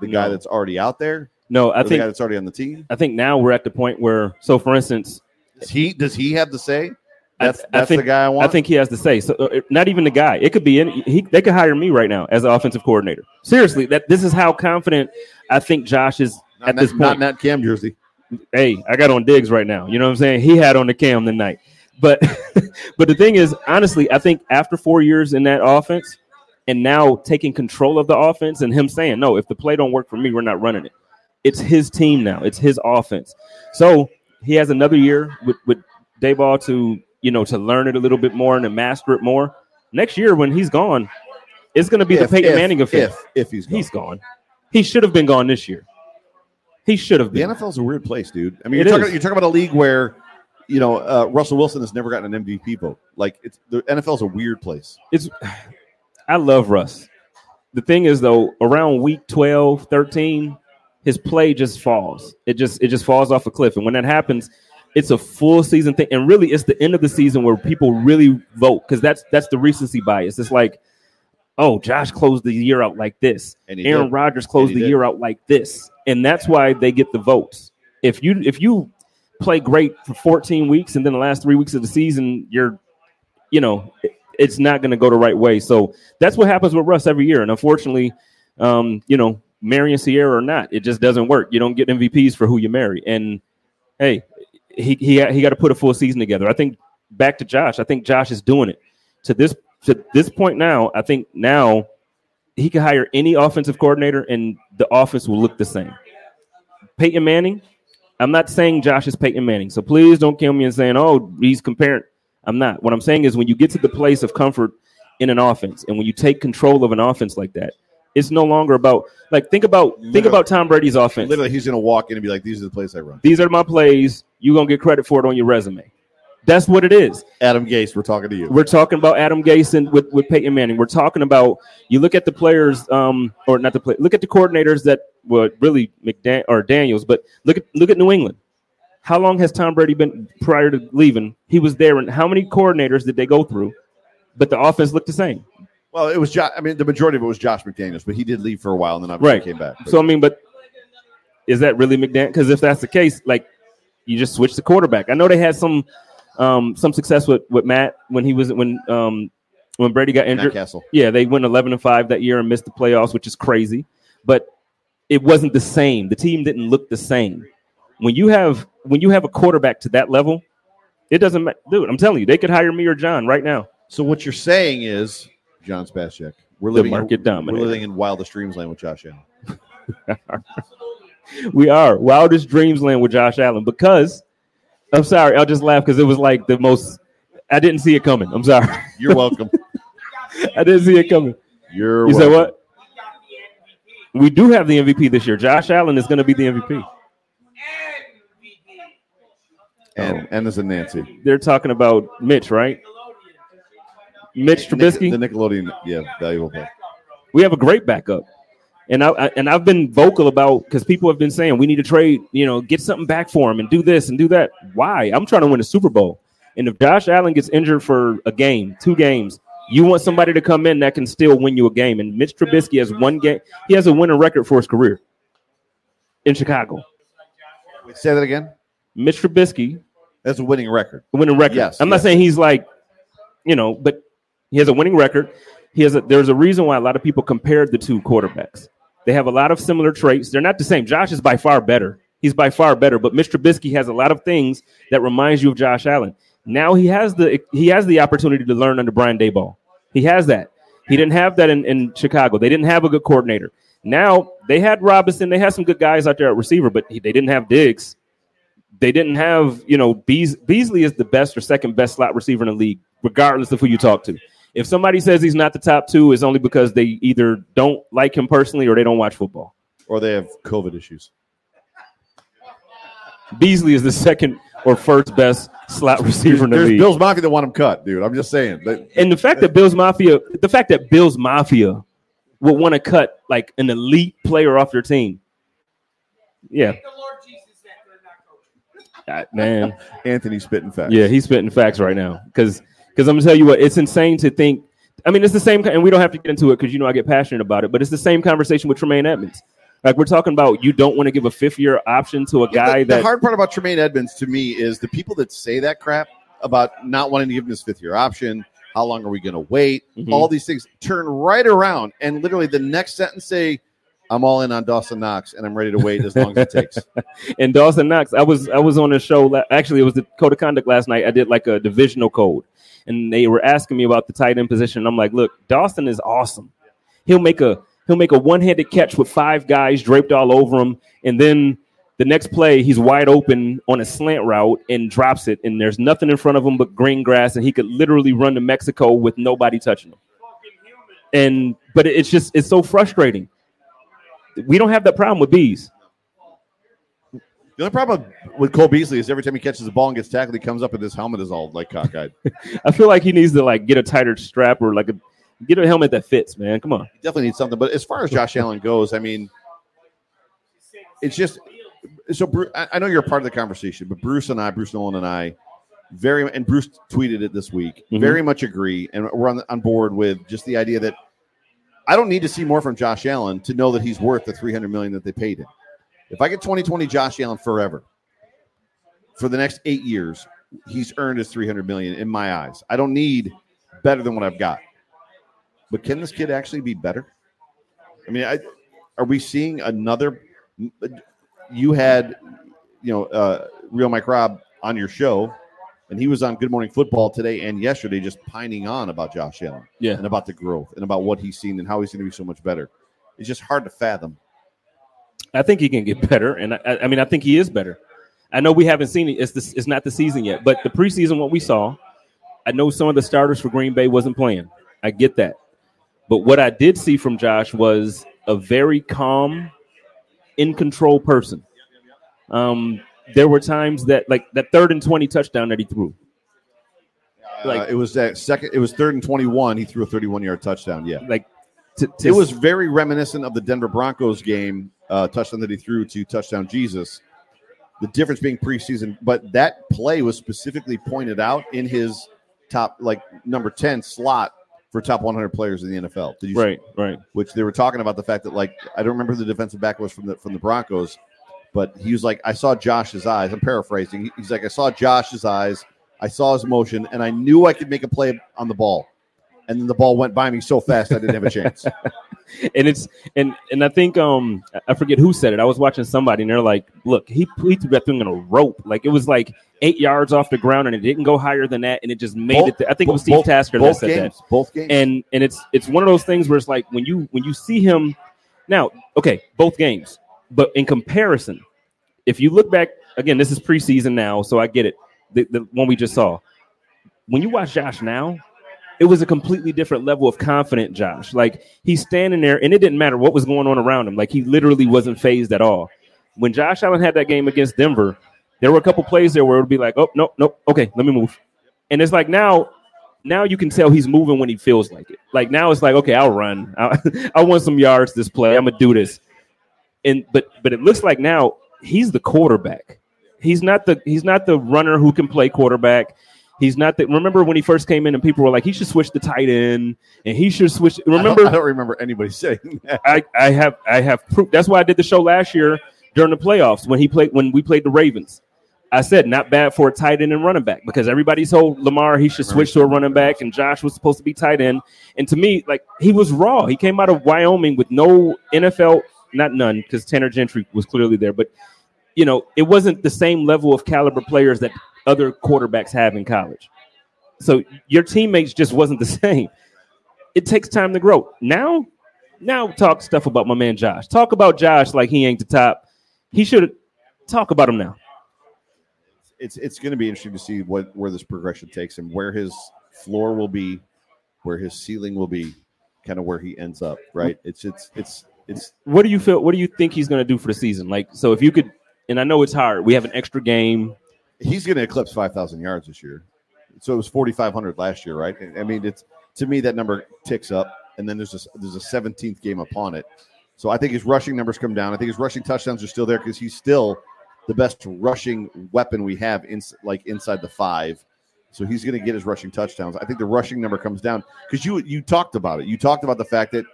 the guy that's already out there, No, I or the think guy that's already on the team? I think now we're at the point where so for instance, Does he does he have the say? I- That's I think- the guy I want. I think he has to say. So uh, not even the guy. It could be any. He, they could hire me right now as an offensive coordinator. Seriously, that this is how confident I think Josh is not, at this not, not point. in that Cam jersey. hey, I got on Diggs right now. You know what I'm saying? He had on the cam tonight. But but the thing is, honestly, I think after four years in that offense, and now taking control of the offense, and him saying, "No, if the play don't work for me, we're not running it." It's his team now. It's his offense. So he has another year with with Daboll to you know to learn it a little bit more and to master it more. Next year, when he's gone, it's going to be If- the Peyton if- Manning effect. If if he's gone. He's gone. He should have been gone this year. He should have been. The. NFL's a weird place, dude. I mean, you're talking, you're talking about a league where, you know, uh, Russell Wilson has never gotten an MVP vote. Like, it's the NFL's a weird place. it's I love Russ. The thing is though, around week 12, 13, his play just falls. It just it just falls off a cliff. And when that happens, it's a full season thing. And really it's the end of the season where people really vote because that's that's the recency bias. It's like, oh, Josh closed the year out like this. And Aaron did. Rodgers closed the did. year out like this. And that's why they get the votes. If you if you play great for 14 weeks and then the last three weeks of the season, you're you know, it- it's not going to go the right way. So that's what happens with Russ every year. And unfortunately, um, you know, marrying Ciara or not, it just doesn't work. You don't get MVPs for who you marry. And hey, he he he got to put a full season together. I think back to Josh. I think Josh is doing it to this to this point now. I think now he can hire any offensive coordinator and the offense will look the same. Peyton Manning. I'm not saying Josh is Peyton Manning, so please don't kill me and saying, "Oh, he's comparing." I'm not. What I'm saying is when you get to the place of comfort in an offense and when you take control of an offense like that, It's no longer about like think about think about Tom Brady's offense. Literally, he's going to walk in and be like, "These are the plays I run." These are my plays. You're gonna get credit for it on your resume. That's what it is. Adam Gase, we're talking to you. We're talking about Adam Gase and with, with Peyton Manning. We're talking about you look at the players, um, or not the play. Look at the coordinators that were really McDan or Daniels, but look at look at New England. How long has Tom Brady been prior to leaving? He was there, and how many coordinators did they go through? But the offense looked the same, Well, it was. I mean, the majority of it was Josh McDaniels, but he did leave for a while, and then obviously right? came back. So I mean, but is that really McDaniel? Because if that's the case, like you just switch the quarterback. I know they had some um, some success with, with Matt when he was when um, when Brady got injured. Cassel. Yeah, they went 11 and 5 that year and missed the playoffs, which is crazy. But it wasn't the same. The team didn't look the same. When you have when you have a quarterback to that level, it doesn't matter. Dude, I'm telling you, they could hire me or John right now. So what you're saying is, John Spasiak, we're The living market in, dominator. We're living in wildest dreams land with Josh Allen. We are wildest dreams land with Josh Allen because I'm sorry, I'll just laugh because it was like the most I didn't see it coming. I'm sorry. You're welcome. I didn't see it coming. You're. You welcome. said what? We do have the MVP this year. Josh Allen is going to be the MVP. And oh, and there's a Nancy. They're talking about Mitch, right? Mitch Trubisky. The Nickelodeon, yeah, valuable play. we have a great backup. And I, I and I've been vocal about because people have been saying we need to trade, you know, get something back for him and do this and do that. Why? I'm trying to win a Super Bowl. And if Josh Allen gets injured for a game, two games, you want somebody to come in that can still win you a game. And Mitch Trubisky has one game. He has a winning record for his career in Chicago. Wait, say that again. Mitch Trubisky, That's a winning record. winning record. Yes, I'm yes. not saying he's like, you know, but he has a winning record. He has a, there's a reason why a lot of people compared the two quarterbacks. They have a lot of similar traits. They're not the same. Josh is by far better. He's by far better, but Mr. Trubisky has a lot of things that reminds you of Josh Allen. Now he has the he has the opportunity to learn under Brian Daboll. He has that. He didn't have that in, in Chicago. They didn't have a good coordinator. Now they had Robinson. They had some good guys out there at receiver, but he, they didn't have Diggs they didn't have, you know, Beas- Beasley is the best or second best slot receiver in the league, regardless of who you talk to. If somebody says he's not the top two, it's only because they either don't like him personally or they don't watch football. Or they have COVID issues. Beasley is the second or first best slot receiver in the There's league. Bills Mafia that want him cut, dude. I'm just saying. They- and the fact that Bills Mafia, the fact that Bills Mafia would want to cut like an elite player off their team. Yeah, Uh, man. Anthony spitting facts. Yeah, he's spitting facts right now. Because because I'm gonna tell you what, it's insane to think. I mean, it's the same, and we don't have to get into it because you know I get passionate about it. But it's the same conversation with Tremaine Edmunds. Like we're talking about, you don't want to give a fifth year option to a guy the, that the hard part about Tremaine Edmunds to me is the people that say that crap about not wanting to give him his fifth year option. How long are we going to wait? Mhm. All these things turn right around, and literally the next sentence say, "I'm all in on Dawson Knox, and I'm ready to wait as long as it takes." and Dawson Knox. I was I was on a show. la- Actually, it was the code of conduct last night. I did like a divisional code, and they were asking me about the tight end position. I'm like, look, Dawson is awesome. He'll make a he'll make a one handed catch with five guys draped all over him, and then the next play he's wide open on a slant route and drops it, and there's nothing in front of him but green grass, and he could literally run to Mexico with nobody touching him. And but it's just it's so frustrating. We don't have that problem with bees. The only problem with Cole Beasley is every time he catches the ball and gets tackled, he comes up and his helmet is all like cockeyed. I feel like he needs to like get a tighter strap or like a get a helmet that fits, man. Come on. He definitely needs something. But as far as Josh Allen goes, I mean, it's just so. Bru- I know you're a part of the conversation, but Bruce and I, Bruce Nolan and I, very and Bruce tweeted it this week. Mhm. Very much agree, and we're on on board with just the idea that I don't need to see more from Josh Allen to know that he's worth the 300 million that they paid him. If I get 2020 Josh Allen forever for the next eight years, he's earned his 300 million in my eyes. I don't need better than what I've got. But can this kid actually be better? I mean, I, are we seeing another? You had, you know, uh, Real Mike Robb on your show, and he was on Good Morning Football today and yesterday, just pining on about Josh Allen Yeah. and about the growth and about what he's seen and how he's going to be so much better. It's just hard to fathom. I think he can get better, and I, I mean, I think he is better. I know we haven't seen it; it's the, it's not the season yet, but the preseason, what we saw, I know some of the starters for Green Bay wasn't playing. I get that, But what I did see from Josh was a very calm, in control person. Um, there were times that like that third and twenty touchdown that he threw. Like uh, it was that second. It was third and twenty-one. He threw a thirty-one yard touchdown. Yeah, like to, to it was very reminiscent of the Denver Broncos game uh, touchdown that he threw to touchdown Jesus. The difference being preseason, but that play was specifically pointed out in his top like number ten slot for top 100 players in the NFL. Did you right, see? right? Which they were talking about the fact that like I don't remember who the defensive back was from the from the Broncos, but he was like I saw Josh's eyes. I'm paraphrasing. He's like I saw Josh's eyes. I saw his motion, and I knew I could make a play on the ball. And then the ball went by me so fast I didn't have a chance. and it's and and I think um I forget who said it. I was watching somebody and they're like, "Look, he he threw that thing in a rope. Like it was like eight yards off the ground and it didn't go higher than that, and it just made both, it. Th- I think both, it was Steve both, Tasker that said games, that. Both games. And and it's it's one of those things where it's like when you when you see him now, okay, both games, but in comparison, if you look back again, this is preseason now, so I get it. The, the one we just saw. When you watch Josh now, it was a completely different level of confident Josh. Like he's standing there, and it didn't matter what was going on around him. Like he literally wasn't phased at all. When Josh Allen had that game against Denver, there were a couple plays there where it would be like, oh no, no, okay, let me move. And it's like now, now you can tell he's moving when he feels like it. Like now it's like, okay, I'll run. I, I want some yards this play. I'm gonna do this. And but but it looks like now he's the quarterback. He's not the he's not the runner who can play quarterback. He's not the remember when he first came in and people were like he should switch the tight end and he should switch remember I don't, I don't remember anybody saying that. I, I have I have proof. That's why I did the show last year during the playoffs when he played when we played the Ravens. I said not bad for a tight end and running back because everybody told Lamar he should switch to a running back and Josh was supposed to be tight end. And to me, like he was raw. He came out of Wyoming with no NFL, not none, because Tanner Gentry was clearly there, but you know, it wasn't the same level of caliber players that other quarterbacks have in college. So your teammates just wasn't the same. It takes time to grow. Now, now talk stuff about my man Josh. Talk about Josh like he ain't the top. He should talk about him now it's it's going to be interesting to see what where this progression takes him, where his floor will be, where his ceiling will be, kind of where he ends up. Right? It's it's it's it's. What do you feel? What do you think he's going to do for the season? Like, so if you could, and I know it's hard. We have an extra game. He's going to eclipse five thousand yards this year. So it was forty five hundred last year, right? I mean, it's to me that number ticks up, and then there's a there's a seventeenth game upon it. So I think his rushing numbers come down. I think his rushing touchdowns are still there because he's still the best rushing weapon we have in like inside the five. So he's going to get his rushing touchdowns. I think the rushing number comes down because you you talked about it. You talked about the fact that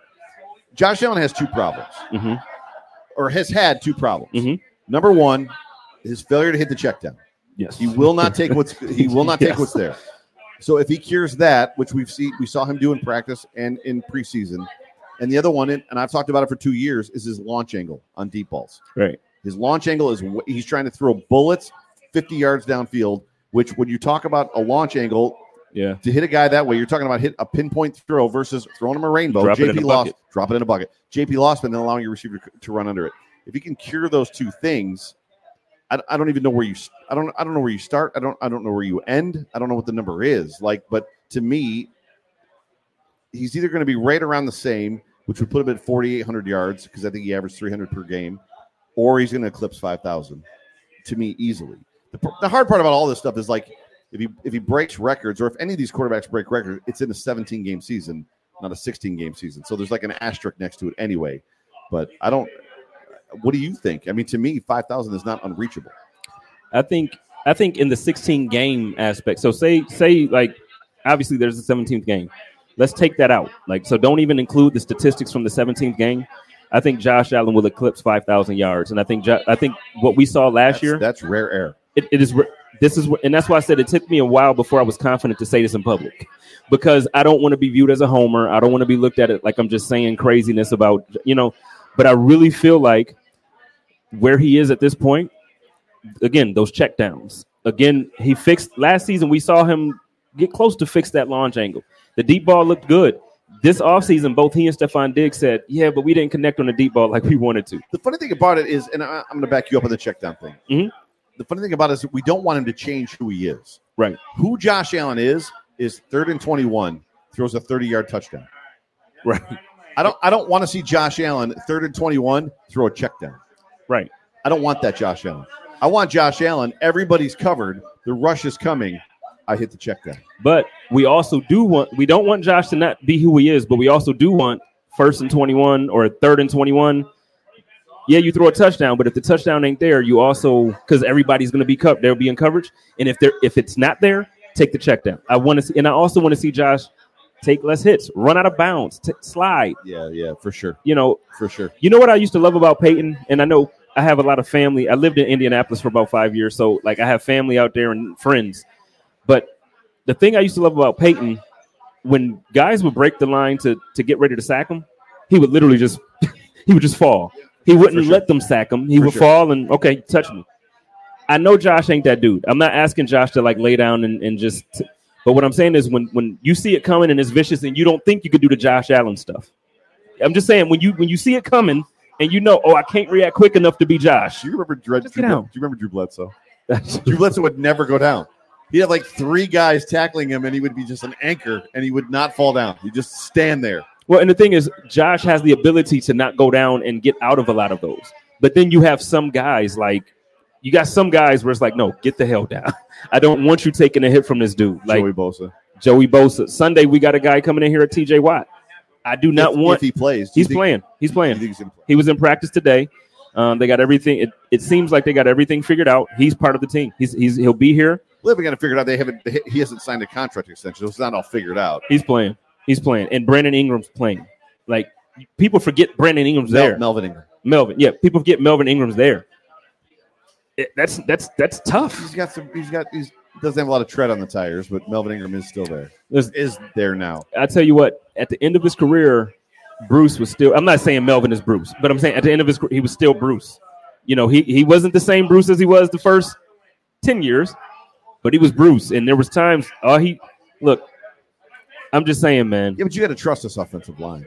Josh Allen has two problems, mm-hmm. or has had two problems. Mm-hmm. Number one, his failure to hit the check down. Yes, he will not take what's he will not take yes. what's there. So if he cures that, which we've seen, we saw him do in practice and in preseason, and the other one, and I've talked about it for two years, is his launch angle on deep balls. Right. His launch angle is he's trying to throw bullets 50 yards downfield, which when you talk about a launch angle, yeah, to hit a guy that way, you're talking about hit a pinpoint throw versus throwing him a rainbow. Drop JP lost, drop it in a bucket. JP lost, and then allowing your receiver to run under it. If you can cure those two things, I, I don't even know where you I don't I don't know where you start. I don't I don't know where you end. I don't know what the number is. Like, but to me, he's either going to be right around the same, which would put him at 4,800 yards because I think he averaged 300 per game, or he's going to eclipse 5,000 to me easily. The, the, hard part about all this stuff is like if he if he breaks records or if any of these quarterbacks break records, it's in a 17 game season, not a 16 game season. So there's like an asterisk next to it anyway. But I don't. What do you think? I mean, to me, 5,000 is not unreachable. I think I think in the 16 game aspect. So say say like obviously there's a 17th game. Let's take that out. Like so, don't even include the statistics from the 17th game. I think Josh Allen will eclipse 5,000 yards, and I think I think what we saw last that's, year that's rare air. It, it is this is and that's why I said it took me a while before I was confident to say this in public because I don't want to be viewed as a homer. I don't want to be looked at it like I'm just saying craziness about you know. But I really feel like where he is at this point, again, those checkdowns. Again, he fixed last season. We saw him get close to fix that launch angle. The deep ball looked good this offseason, both he and Stefon Diggs said, Yeah, but we didn't connect on the deep ball like we wanted to. The funny thing about it is, and I, am going to back you up on the check down thing. Mm-hmm. The funny thing about it is, we don't want him to change who he is. Right. Who Josh Allen is, is third and 21, throws a 30 yard touchdown. Right. I don't I don't want to see Josh Allen third and 21 throw a check down. Right. I don't want that Josh Allen. I want Josh Allen. Everybody's covered. The rush is coming. I hit the check down. But we also do want we don't want Josh to not be who he is, but we also do want first and 21 or third and 21. Yeah, you throw a touchdown, but if the touchdown ain't there, you also because everybody's going to be covered, they'll be in coverage, and if they're if it's not there, take the check down. I want to see, and I also want to see Josh take less hits, run out of bounds, t- slide. Yeah, yeah, for sure, You know, for sure. you know what I used to love about Peyton, and I know I have a lot of family. I lived in Indianapolis for about five years, so like I have family out there and friends. But the thing I used to love about Peyton, when guys would break the line to to get ready to sack him, he would literally just he would just fall. He wouldn't sure. let them sack him. He For would sure. fall and okay, touch me. I know Josh ain't that dude. I'm not asking Josh to like lay down and, and just. But what I'm saying is when when you see it coming and it's vicious and you don't think you could do the Josh Allen stuff. I'm just saying when you when you see it coming and you know, oh, I can't react quick enough to be Josh. Do you remember Drew, Do you remember Drew Bledsoe? Drew Bledsoe would never go down. He had like three guys tackling him, and he would be just an anchor, and he would not fall down. He'd just stand there. Well, and the thing is, Josh has the ability to not go down and get out of a lot of those. But then you have some guys like you got some guys where it's like, no, get the hell down. I don't want you taking a hit from this dude. Like Joey Bosa. Joey Bosa. Sunday we got a guy coming in here at TJ Watt. I do not if, want if he plays. he's think- playing. He's playing. he's play? He was in practice today. Um, they got everything. It, it seems like they got everything figured out. He's part of the team. He's, he's he'll be here. Well, we got to figure it out. They haven't. He hasn't signed a contract extension. So it's not all figured out. He's playing. He's playing. And Brandon Ingram's playing. Like people forget Brandon Ingram's Mel- there. Melvin Ingram. Melvin. Yeah, people forget Melvin Ingram's there. It- that's that's that's tough. He's got some. He's got. He's doesn't have a lot of tread on the tires, but Melvin Ingram is still there. There's- Is there now? I tell you what, at the end of his career, Bruce was still. I'm not saying Melvin is Bruce, but I'm saying at the end of his, career, he was still Bruce. You know, he he wasn't the same Bruce as he was the first ten years, but he was Bruce. And there was times, oh, he look. I'm just saying, man. Yeah, but you got to trust this offensive line,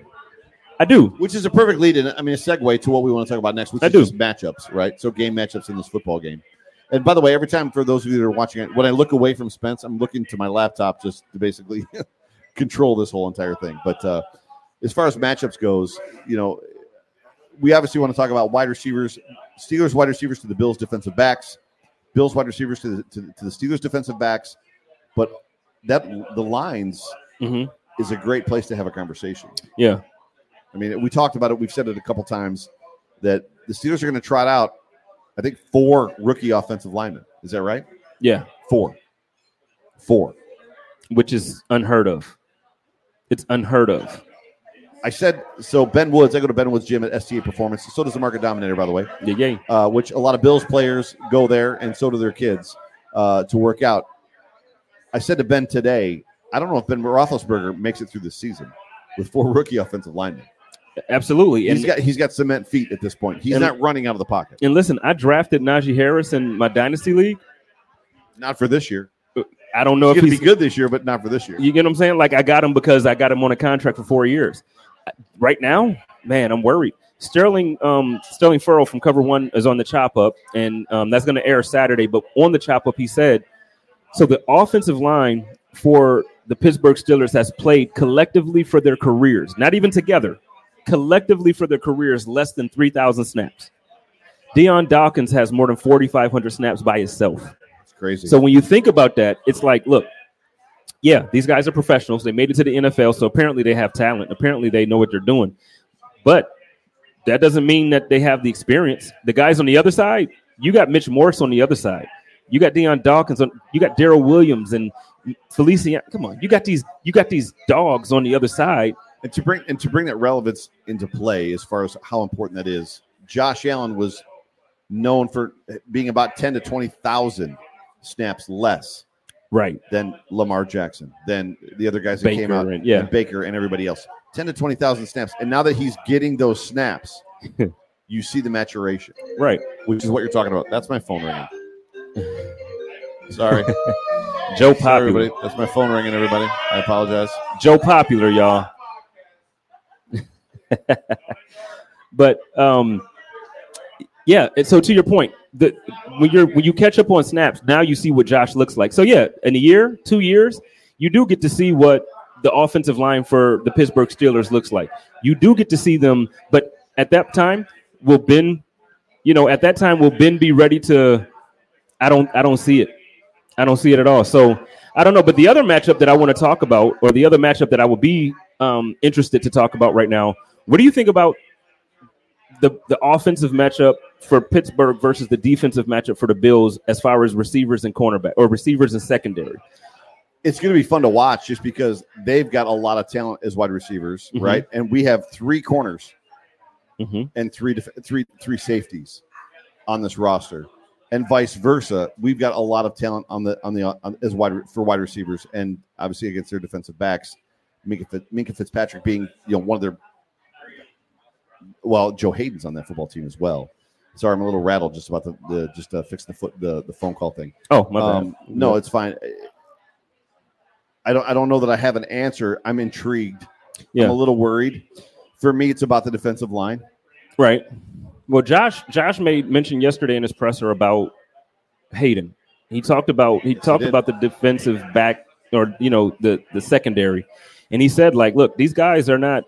I do. which is a perfect lead. In I mean, a segue to what we want to talk about next, which I is do. just matchups, right? So game matchups in this football game. And by the way, every time for those of you that are watching it, when I look away from Spence, I'm looking to my laptop just to basically control this whole entire thing. But uh, as far as matchups goes, you know, we obviously want to talk about wide receivers, Steelers wide receivers to the Bills defensive backs, Bills wide receivers to the, to, the- to the Steelers defensive backs. But that the lines hmm is a great place to have a conversation. Yeah. I mean, we talked about it. We've said it a couple times that the Steelers are going to trot out, I think, four rookie offensive linemen. Is that right? Yeah. Four. Four. Which is unheard of. It's unheard of. I said so. Ben Woods. I go to Ben Woods Gym at STA Performance. So does the Market Dominator, by the way. Yeah, yeah. uh, which a lot of Bills players go there, and so do their kids uh, to work out. I said to Ben today, I don't know if Ben Roethlisberger makes it through the season with four rookie offensive linemen. Absolutely. And, He's got he's got cement feet at this point. He's And- not running out of the pocket. and listen, I drafted Najee Harris in my dynasty league. Not for this year. I don't know He's if he's be good this year, but not for this year. You get what I'm saying? Like I got him because I got him on a contract for four years. Right now, man, I'm worried. Sterling, um, Sterling Furrow from Cover One is on the chop up, and um, that's going to air Saturday. But on the chop up, he said, so the offensive line for the Pittsburgh Steelers has played collectively for their careers, not even together, collectively for their careers, less than 3,000 snaps. Dion Dawkins has more than 4,500 snaps by himself. It's crazy. So when you think about that, it's like, look, yeah, these guys are professionals. They made it to the NFL, so apparently they have talent. Apparently they know what they're doing. But that doesn't mean that they have the experience. The guys on the other side, you got Mitch Morse on the other side. You got Dion Dawkins on. You got Daryl Williams and Felicia. Come on, you got these. You got these dogs on the other side. And to bring and to bring that relevance into play as far as how important that is, Josh Allen was known for being about ten to twenty thousand snaps less Right. than Lamar Jackson, than the other guys that came out, and- yeah. and Baker and everybody else. Ten to twenty thousand snaps, and now that he's getting those snaps, you see the maturation, Right. which is what you're talking about. That's my phone ringing. Sorry, Joe Sorry, Popular. everybody. That's my phone ringing. Everybody, I apologize. Joe Popular, y'all. but um, yeah. So to your point, the when you're when you catch up on snaps, now you see what Josh looks like. So yeah, in a year, two years, you do get to see what the offensive line for the Pittsburgh Steelers looks like. You do get to see them, but at that time, will Ben, you know, at that time, will Ben be ready to? I don't, I don't see it. I don't see it at all. So I don't know. But the other matchup that I want to talk about, or the other matchup that I would be um, interested to talk about right now, what do you think about the the offensive matchup for Pittsburgh versus the defensive matchup for the Bills as far as receivers and cornerback or receivers and secondary? It's going to be fun to watch just because they've got a lot of talent as wide receivers, Mhm. right? And we have three corners hmm and three def- three three safeties on this roster, and vice versa. We've got a lot of talent on the on the on, as wide for wide receivers, and obviously against their defensive backs. Minkah, Minkah Fitzpatrick being you know one of their well, Joe Haden's on that football team as well. Sorry, I'm a little rattled just about the, the just uh, fix the foot the, the phone call thing. Oh my Um, bad. no, it's fine. I don't I don't know that I have an answer. I'm intrigued. Yeah. I'm a little worried. For me, it's about the defensive line. Right. Well, Josh Josh made mention yesterday in his presser about Hayden. He talked about he talked did. about the defensive back or you know the the secondary, and he said like, look, these guys are not,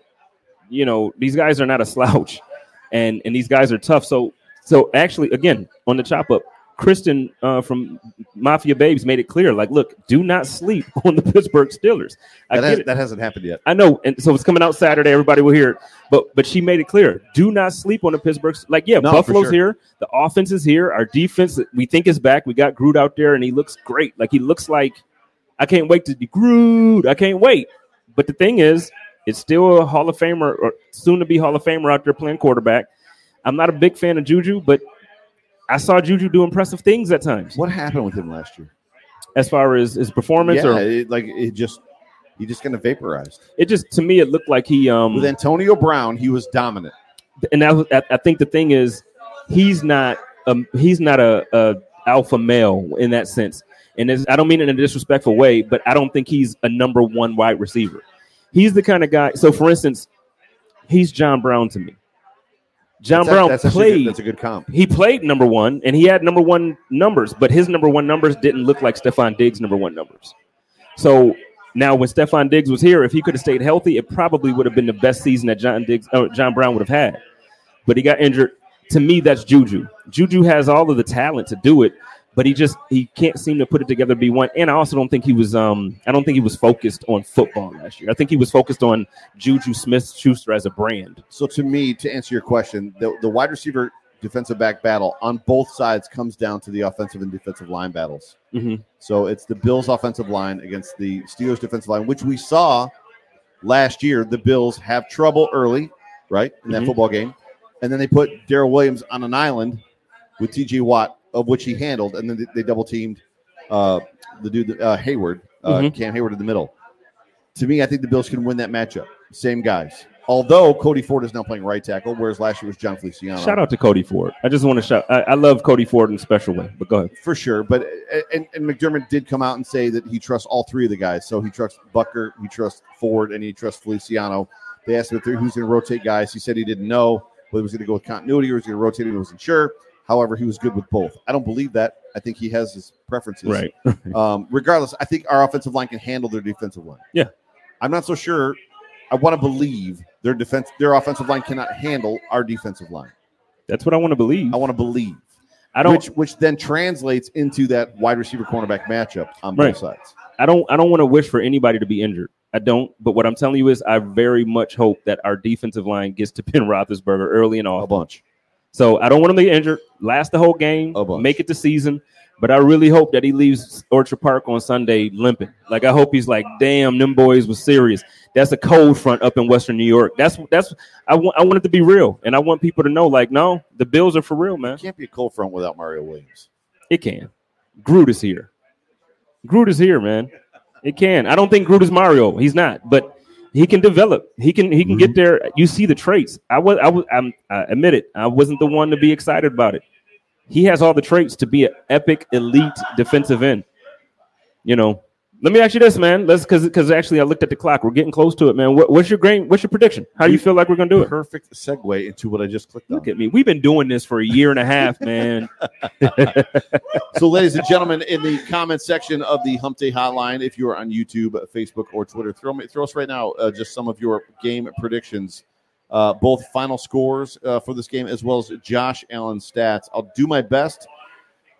you know, these guys are not a slouch, and and these guys are tough. So so actually, again, on the chop up, Kristen uh, from Mafia Babes made it clear, like, look, do not sleep on the Pittsburgh Steelers. I That, has, that hasn't happened yet. I know, and so it's coming out Saturday. Everybody will hear it, but but she made it clear: do not sleep on the Pittsburgh. Like, yeah, No, Buffalo's sure. here, the offense is here, our defense we think is back. We got Groot out there, and he looks great. Like he looks like I can't wait to be Groot. I can't wait. But the thing is, it's still a Hall of Famer or soon to be Hall of Famer out there playing quarterback. I'm not a big fan of Juju, but I saw Juju do impressive things at times What happened with him last year? as far as his performance. Yeah, Or it, like it just he just kind of vaporized. it just to me, it looked like he um With Antonio Brown, he was dominant. and that was, I, I think the thing is, he's not um he's not a, a alpha male in that sense, and I don't mean it in a disrespectful way, but I don't think he's a number one wide receiver. He's the kind of guy. So, for instance, he's John Brown to me. John That's- Brown that's actually played. good- That's a good comp. he played number one, and he had number one numbers, but his number one numbers didn't look like Stefon Diggs' number one numbers. So now, when Stefon Diggs was here, if he could have stayed healthy, it probably would have been the best season that John Diggs, uh, John Brown would have had. But he got injured. To me, that's Juju. Juju has all of the talent to do it, but he just he can't seem to put it together to be one. And I also don't think he was um I don't think he was focused on football last year. I think he was focused on Juju Smith Schuster as a brand. So to me, to answer your question, the, the wide receiver defensive back battle on both sides comes down to the offensive and defensive line battles. Mhm. So it's the Bills' offensive line against the Steelers' defensive line, which we saw last year. The Bills have trouble early, right, in that Mhm. football game, and then they put Daryl Williams on an island with T.J. Watt, of which he handled, and then they, double teamed uh, the dude uh, Heyward, uh, Mhm. Cam Heyward in the middle. To me, I think the Bills can win that matchup. Same guys. Although Cody Ford is now playing right tackle, whereas last year was Jon Feliciano. Shout out to Cody Ford. I just want to shout. I, I love Cody Ford in a special way. But go ahead. for sure. But and, and McDermott did come out and say that he trusts all three of the guys. So he trusts Bucker, he trusts Ford, and he trusts Feliciano. They asked him who's going to rotate guys. He said he didn't know whether he was going to go with continuity or he was going to rotate. He wasn't sure. However, he was good with both. I don't believe that. I think he has his preferences. Right. Um, regardless, I think our offensive line can handle their defensive line. Yeah. I'm not so sure. I want to believe their defense, their offensive line cannot handle our defensive line. That's what I want to believe. I want to believe I don't. which which then translates into that wide receiver cornerback matchup on Right. both sides. I don't. I don't want to wish for anybody to be injured. I don't. But what I'm telling you is, I very much hope that our defensive line gets to Ben Roethlisberger early and all A bunch. So I don't want him to get injured, last the whole game, make it the season. But I really hope that he leaves Orchard Park on Sunday limping. Like I hope he's like, damn, them boys was serious. That's a cold front up in Western New York. That's that's I want. I want it to be real, and I want people to know, like, no, the Bills are for real, man. It can't be a cold front without Mario Williams. It can. Groot is here. Groot is here, man. It can. I don't think Groot is Mario. He's not, but he can develop. He can. He can get mm-hmm. there. You see the traits. I was. I was. I'm, I admit it. I wasn't the one to be excited about it. He has all the traits to be an epic, elite defensive end. You know, Let me ask you this, man. Let's because because actually I looked at the clock. We're getting close to it, man. What, what's your grain? What's your prediction? How do you feel like we're gonna do it? Perfect segue into what I just clicked on. Look at me. We've been doing this for a year and a half, man. So, ladies and gentlemen, in the comment section of the Hump Day Hotline, if you are on YouTube, Facebook, or Twitter, throw me, throw us right now uh, just some of your game predictions, uh, both final scores uh, for this game as well as Josh Allen stats. I'll do my best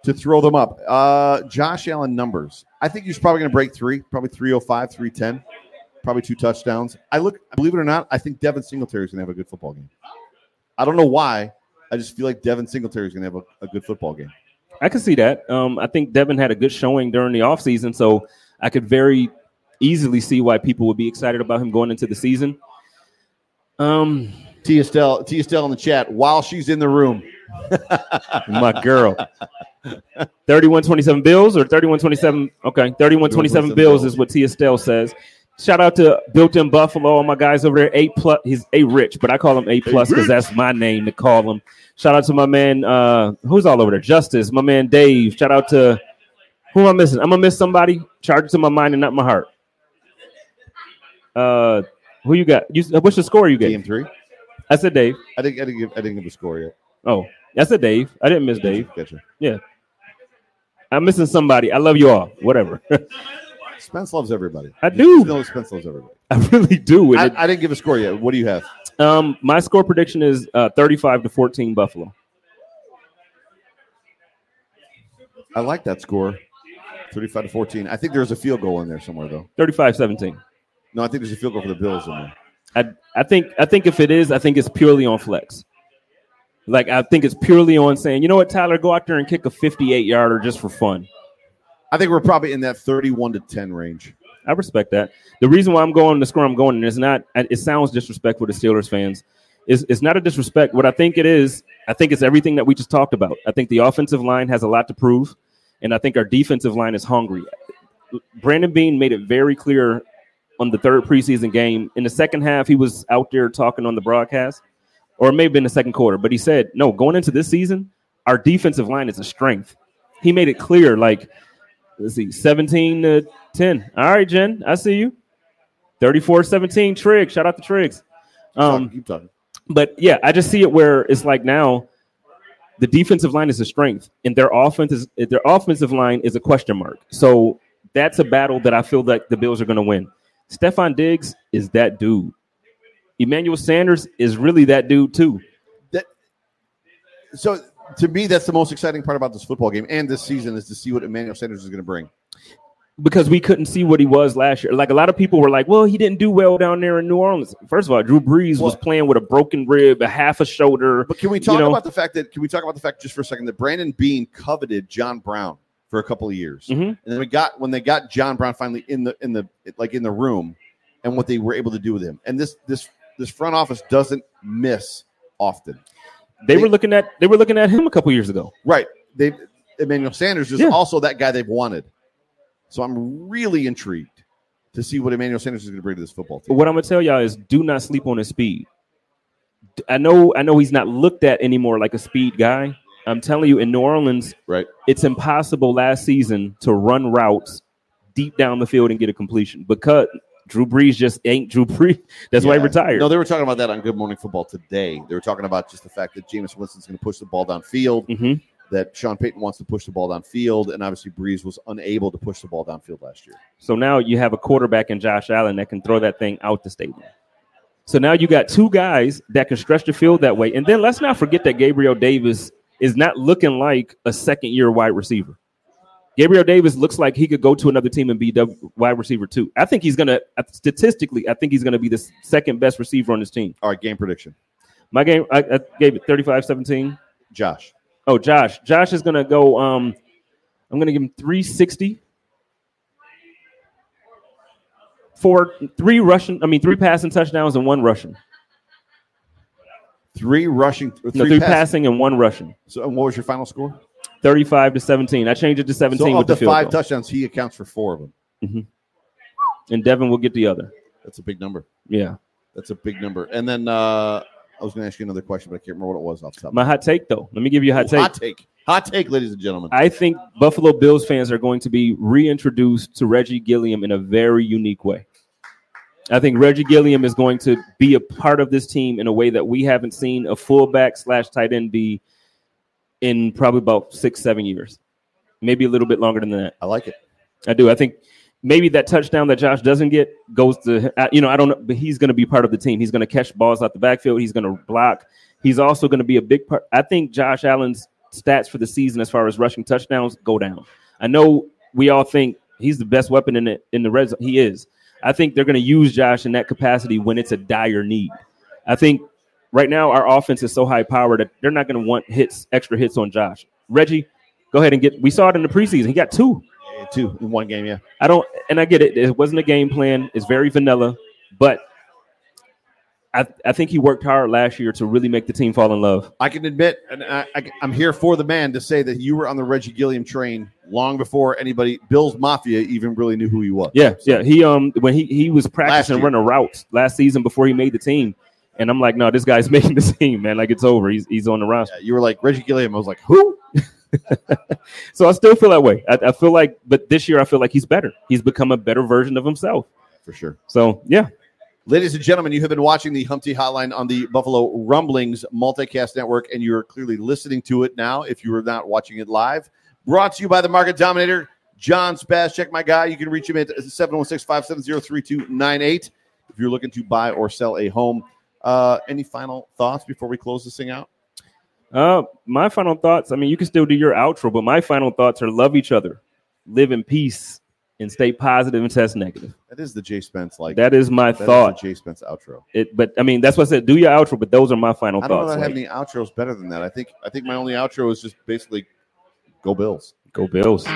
to throw them up. Uh, Josh Allen numbers. I think he's probably going to break three, probably 305, 310, probably two touchdowns. I look, believe it or not, I think Devin Singletary is going to have a good football game. I don't know why. I just feel like Devin Singletary is going to have a, a good football game. I can see that. Um, I think Devin had a good showing during the offseason, so I could very easily see why people would be excited about him going into the season. Um, T Estelle, T Estelle in the chat while she's in the room. my girl. 3127 Bills or 3127? Okay, 3127 Bills is what Tia Estelle says. Shout out to Built in Buffalo, all my guys over there. A plus, he's a rich, but I call him A plus because that's my name to call him. Shout out to my man, uh, who's all over there? Justice, my man Dave. Shout out to who am I missing? I'm gonna miss somebody. Charge it to my mind and not my heart. Uh, who you got? You, what's the score you get? Game three. I said Dave. I didn't, I didn't give I didn't give a score yet. Oh, I said Dave. I didn't miss Dave. Gotcha. Yeah. I'm missing somebody. I love you all. Whatever. Spence loves everybody. I do. know Spence loves everybody. I really do. I, it- I didn't give a score yet. What do you have? Um, my score prediction is uh, 35 to 14 Buffalo. I like that score. 35 to 14. I think there's a field goal in there somewhere though. 35 17. No, I think there's a field goal for the Bills in there. I, I think I think if it is, I think it's purely on flex. Like I think it's purely on saying, you know what, Tyler, go out there and kick a 58 yarder just for fun. I think we're probably in that 31 to 10 range. I respect that. The reason why I'm going the score I'm going and it's not it sounds disrespectful to Steelers fans. It's, it's not a disrespect. What I think it is, I think it's everything that we just talked about. I think the offensive line has a lot to prove, and I think our defensive line is hungry. Brandon Beane made it very clear on the third preseason game. In the second half, he was out there talking on the broadcast, or it may have been the second quarter, but he said, No, going into this season, our defensive line is a strength. He made it clear, like, let's see, 17 to 10. All right, Jen, I see you. 34 17, Trigg. Shout out to Triggs. Um, keep talking. but yeah, I just see it where it's like now the defensive line is a strength, and their offense is their offensive line is a question mark. So that's a battle that I feel that the Bills are going to win. Stefon Diggs is that dude. Emmanuel Sanders is really that dude too. That, So to me, that's the most exciting part about this football game and this season is to see what Emmanuel Sanders is going to bring. because we couldn't see what he was last year. Like a lot of people were like, "Well, he didn't do well down there in New Orleans." First of all, Drew Brees was playing with a broken rib, a half a shoulder. But can we talk You know- about the fact that can we talk about the fact just for a second that Brandon Beane coveted John Brown for a couple of years, Mhm. and then we got when they got John Brown finally in the in the like in the room, and what they were able to do with him, and this this this front office doesn't miss often. They They- were looking at they were looking at him a couple years ago. Right. They Emmanuel Sanders is Yeah. also that guy they've wanted. So I'm really intrigued to see what Emmanuel Sanders is going to bring to this football But team. what I'm gonna tell y'all is, do not sleep on his speed. I know, I know he's not looked at anymore like a speed guy. I'm telling you, in New Orleans, Right. it's impossible last season to run routes deep down the field and get a completion because Drew Brees just ain't Drew Brees. That's why he retired. No, they were talking about that on Good Morning Football today. They were talking about just the fact that Jameis Winston's going to push the ball downfield, Mhm. that Sean Payton wants to push the ball downfield, and obviously Brees was unable to push the ball downfield last year. So now you have a quarterback in Josh Allen that can throw that thing out the stadium. So now you got two guys that can stretch the field that way. And then let's not forget that Gabriel Davis is not looking like a second year wide receiver. Gabriel Davis looks like he could go to another team and be wide receiver too. I think he's going to, statistically, I think he's going to be the second best receiver on this team. All right, game prediction. My game, I, I gave it 35 17. Josh. Oh, Josh. Josh is going to go, um, I'm going to give him 360. Four, three rushing, I mean, three passing touchdowns and one rushing. Three rushing, three, No, three pass- passing and one rushing. So, what was your final score? 35 to 17. I changed it to 17 So, with of the the five goal. touchdowns, he accounts for four of them. and Devin will get the other. That's a big number. Yeah. That's a big number. And then uh, I was going to ask you another question, but I can't remember what it was off the top. My hot take, though. Let me give you a hot take. Hot take. Hot take, ladies and gentlemen. I think Buffalo Bills fans are going to be reintroduced to Reggie Gilliam in a very unique way. I think Reggie Gilliam is going to be a part of this team in a way that we haven't seen a fullback slash tight end be in probably about six, seven years, maybe a little bit longer than that. I like it. I do. I think maybe that touchdown that Josh doesn't get goes to uh, you know I don't know, but he's going to be part of the team. He's going to catch balls out the backfield. He's going to block. He's also going to be a big part. I think Josh Allen's stats for the season as far as rushing touchdowns go down. I know we all think he's the best weapon in the in the red zone. He is. I think they're going to use Josh in that capacity when it's a dire need. I think right now our offense is so high powered that they're not going to want hits, extra hits on Josh. Reggie, go ahead and get. We saw it in the preseason. He got two. Yeah, two in one game. Yeah. I don't, and I get it. It wasn't a game plan. It's very vanilla, but I, I think he worked hard last year to really make the team fall in love. I can admit, and I, I, I'm here for the man to say that you were on the Reggie Gilliam train long before anybody, Bills Mafia, even really knew who he was. Yeah, yeah. He um when he he was practicing running routes last season before he made the team, and I'm like, no, this guy's making the team, man. Like it's over. He's he's on the roster. Yeah, you were like Reggie Gilliam. I was like, who? So I still feel that way. I, I feel like, but this year I feel like he's better. He's become a better version of himself. For sure. So yeah, Ladies and gentlemen, you have been watching the Hump Day Hotline on the Buffalo Rumblings Multicast Network, and you're clearly listening to it now if you were not watching it live. Brought to you by the Market Dominator, John Spaz. Check my guy. You can reach him at 716 570 3298 if you're looking to buy or sell a home. Uh, any final thoughts before we close this thing out? Uh, my final thoughts. I mean, you can still do your outro, but my final thoughts are: love each other, live in peace, and stay positive and test negative. That is the Jay Spence like. That is my that is thought. the Jay Spence outro. It, but I mean, that's what I said. Do your outro, but those are my final thoughts. I don't thoughts. I have Like, any outros better than that. I think I think my only outro is just basically go Bills. go Bills.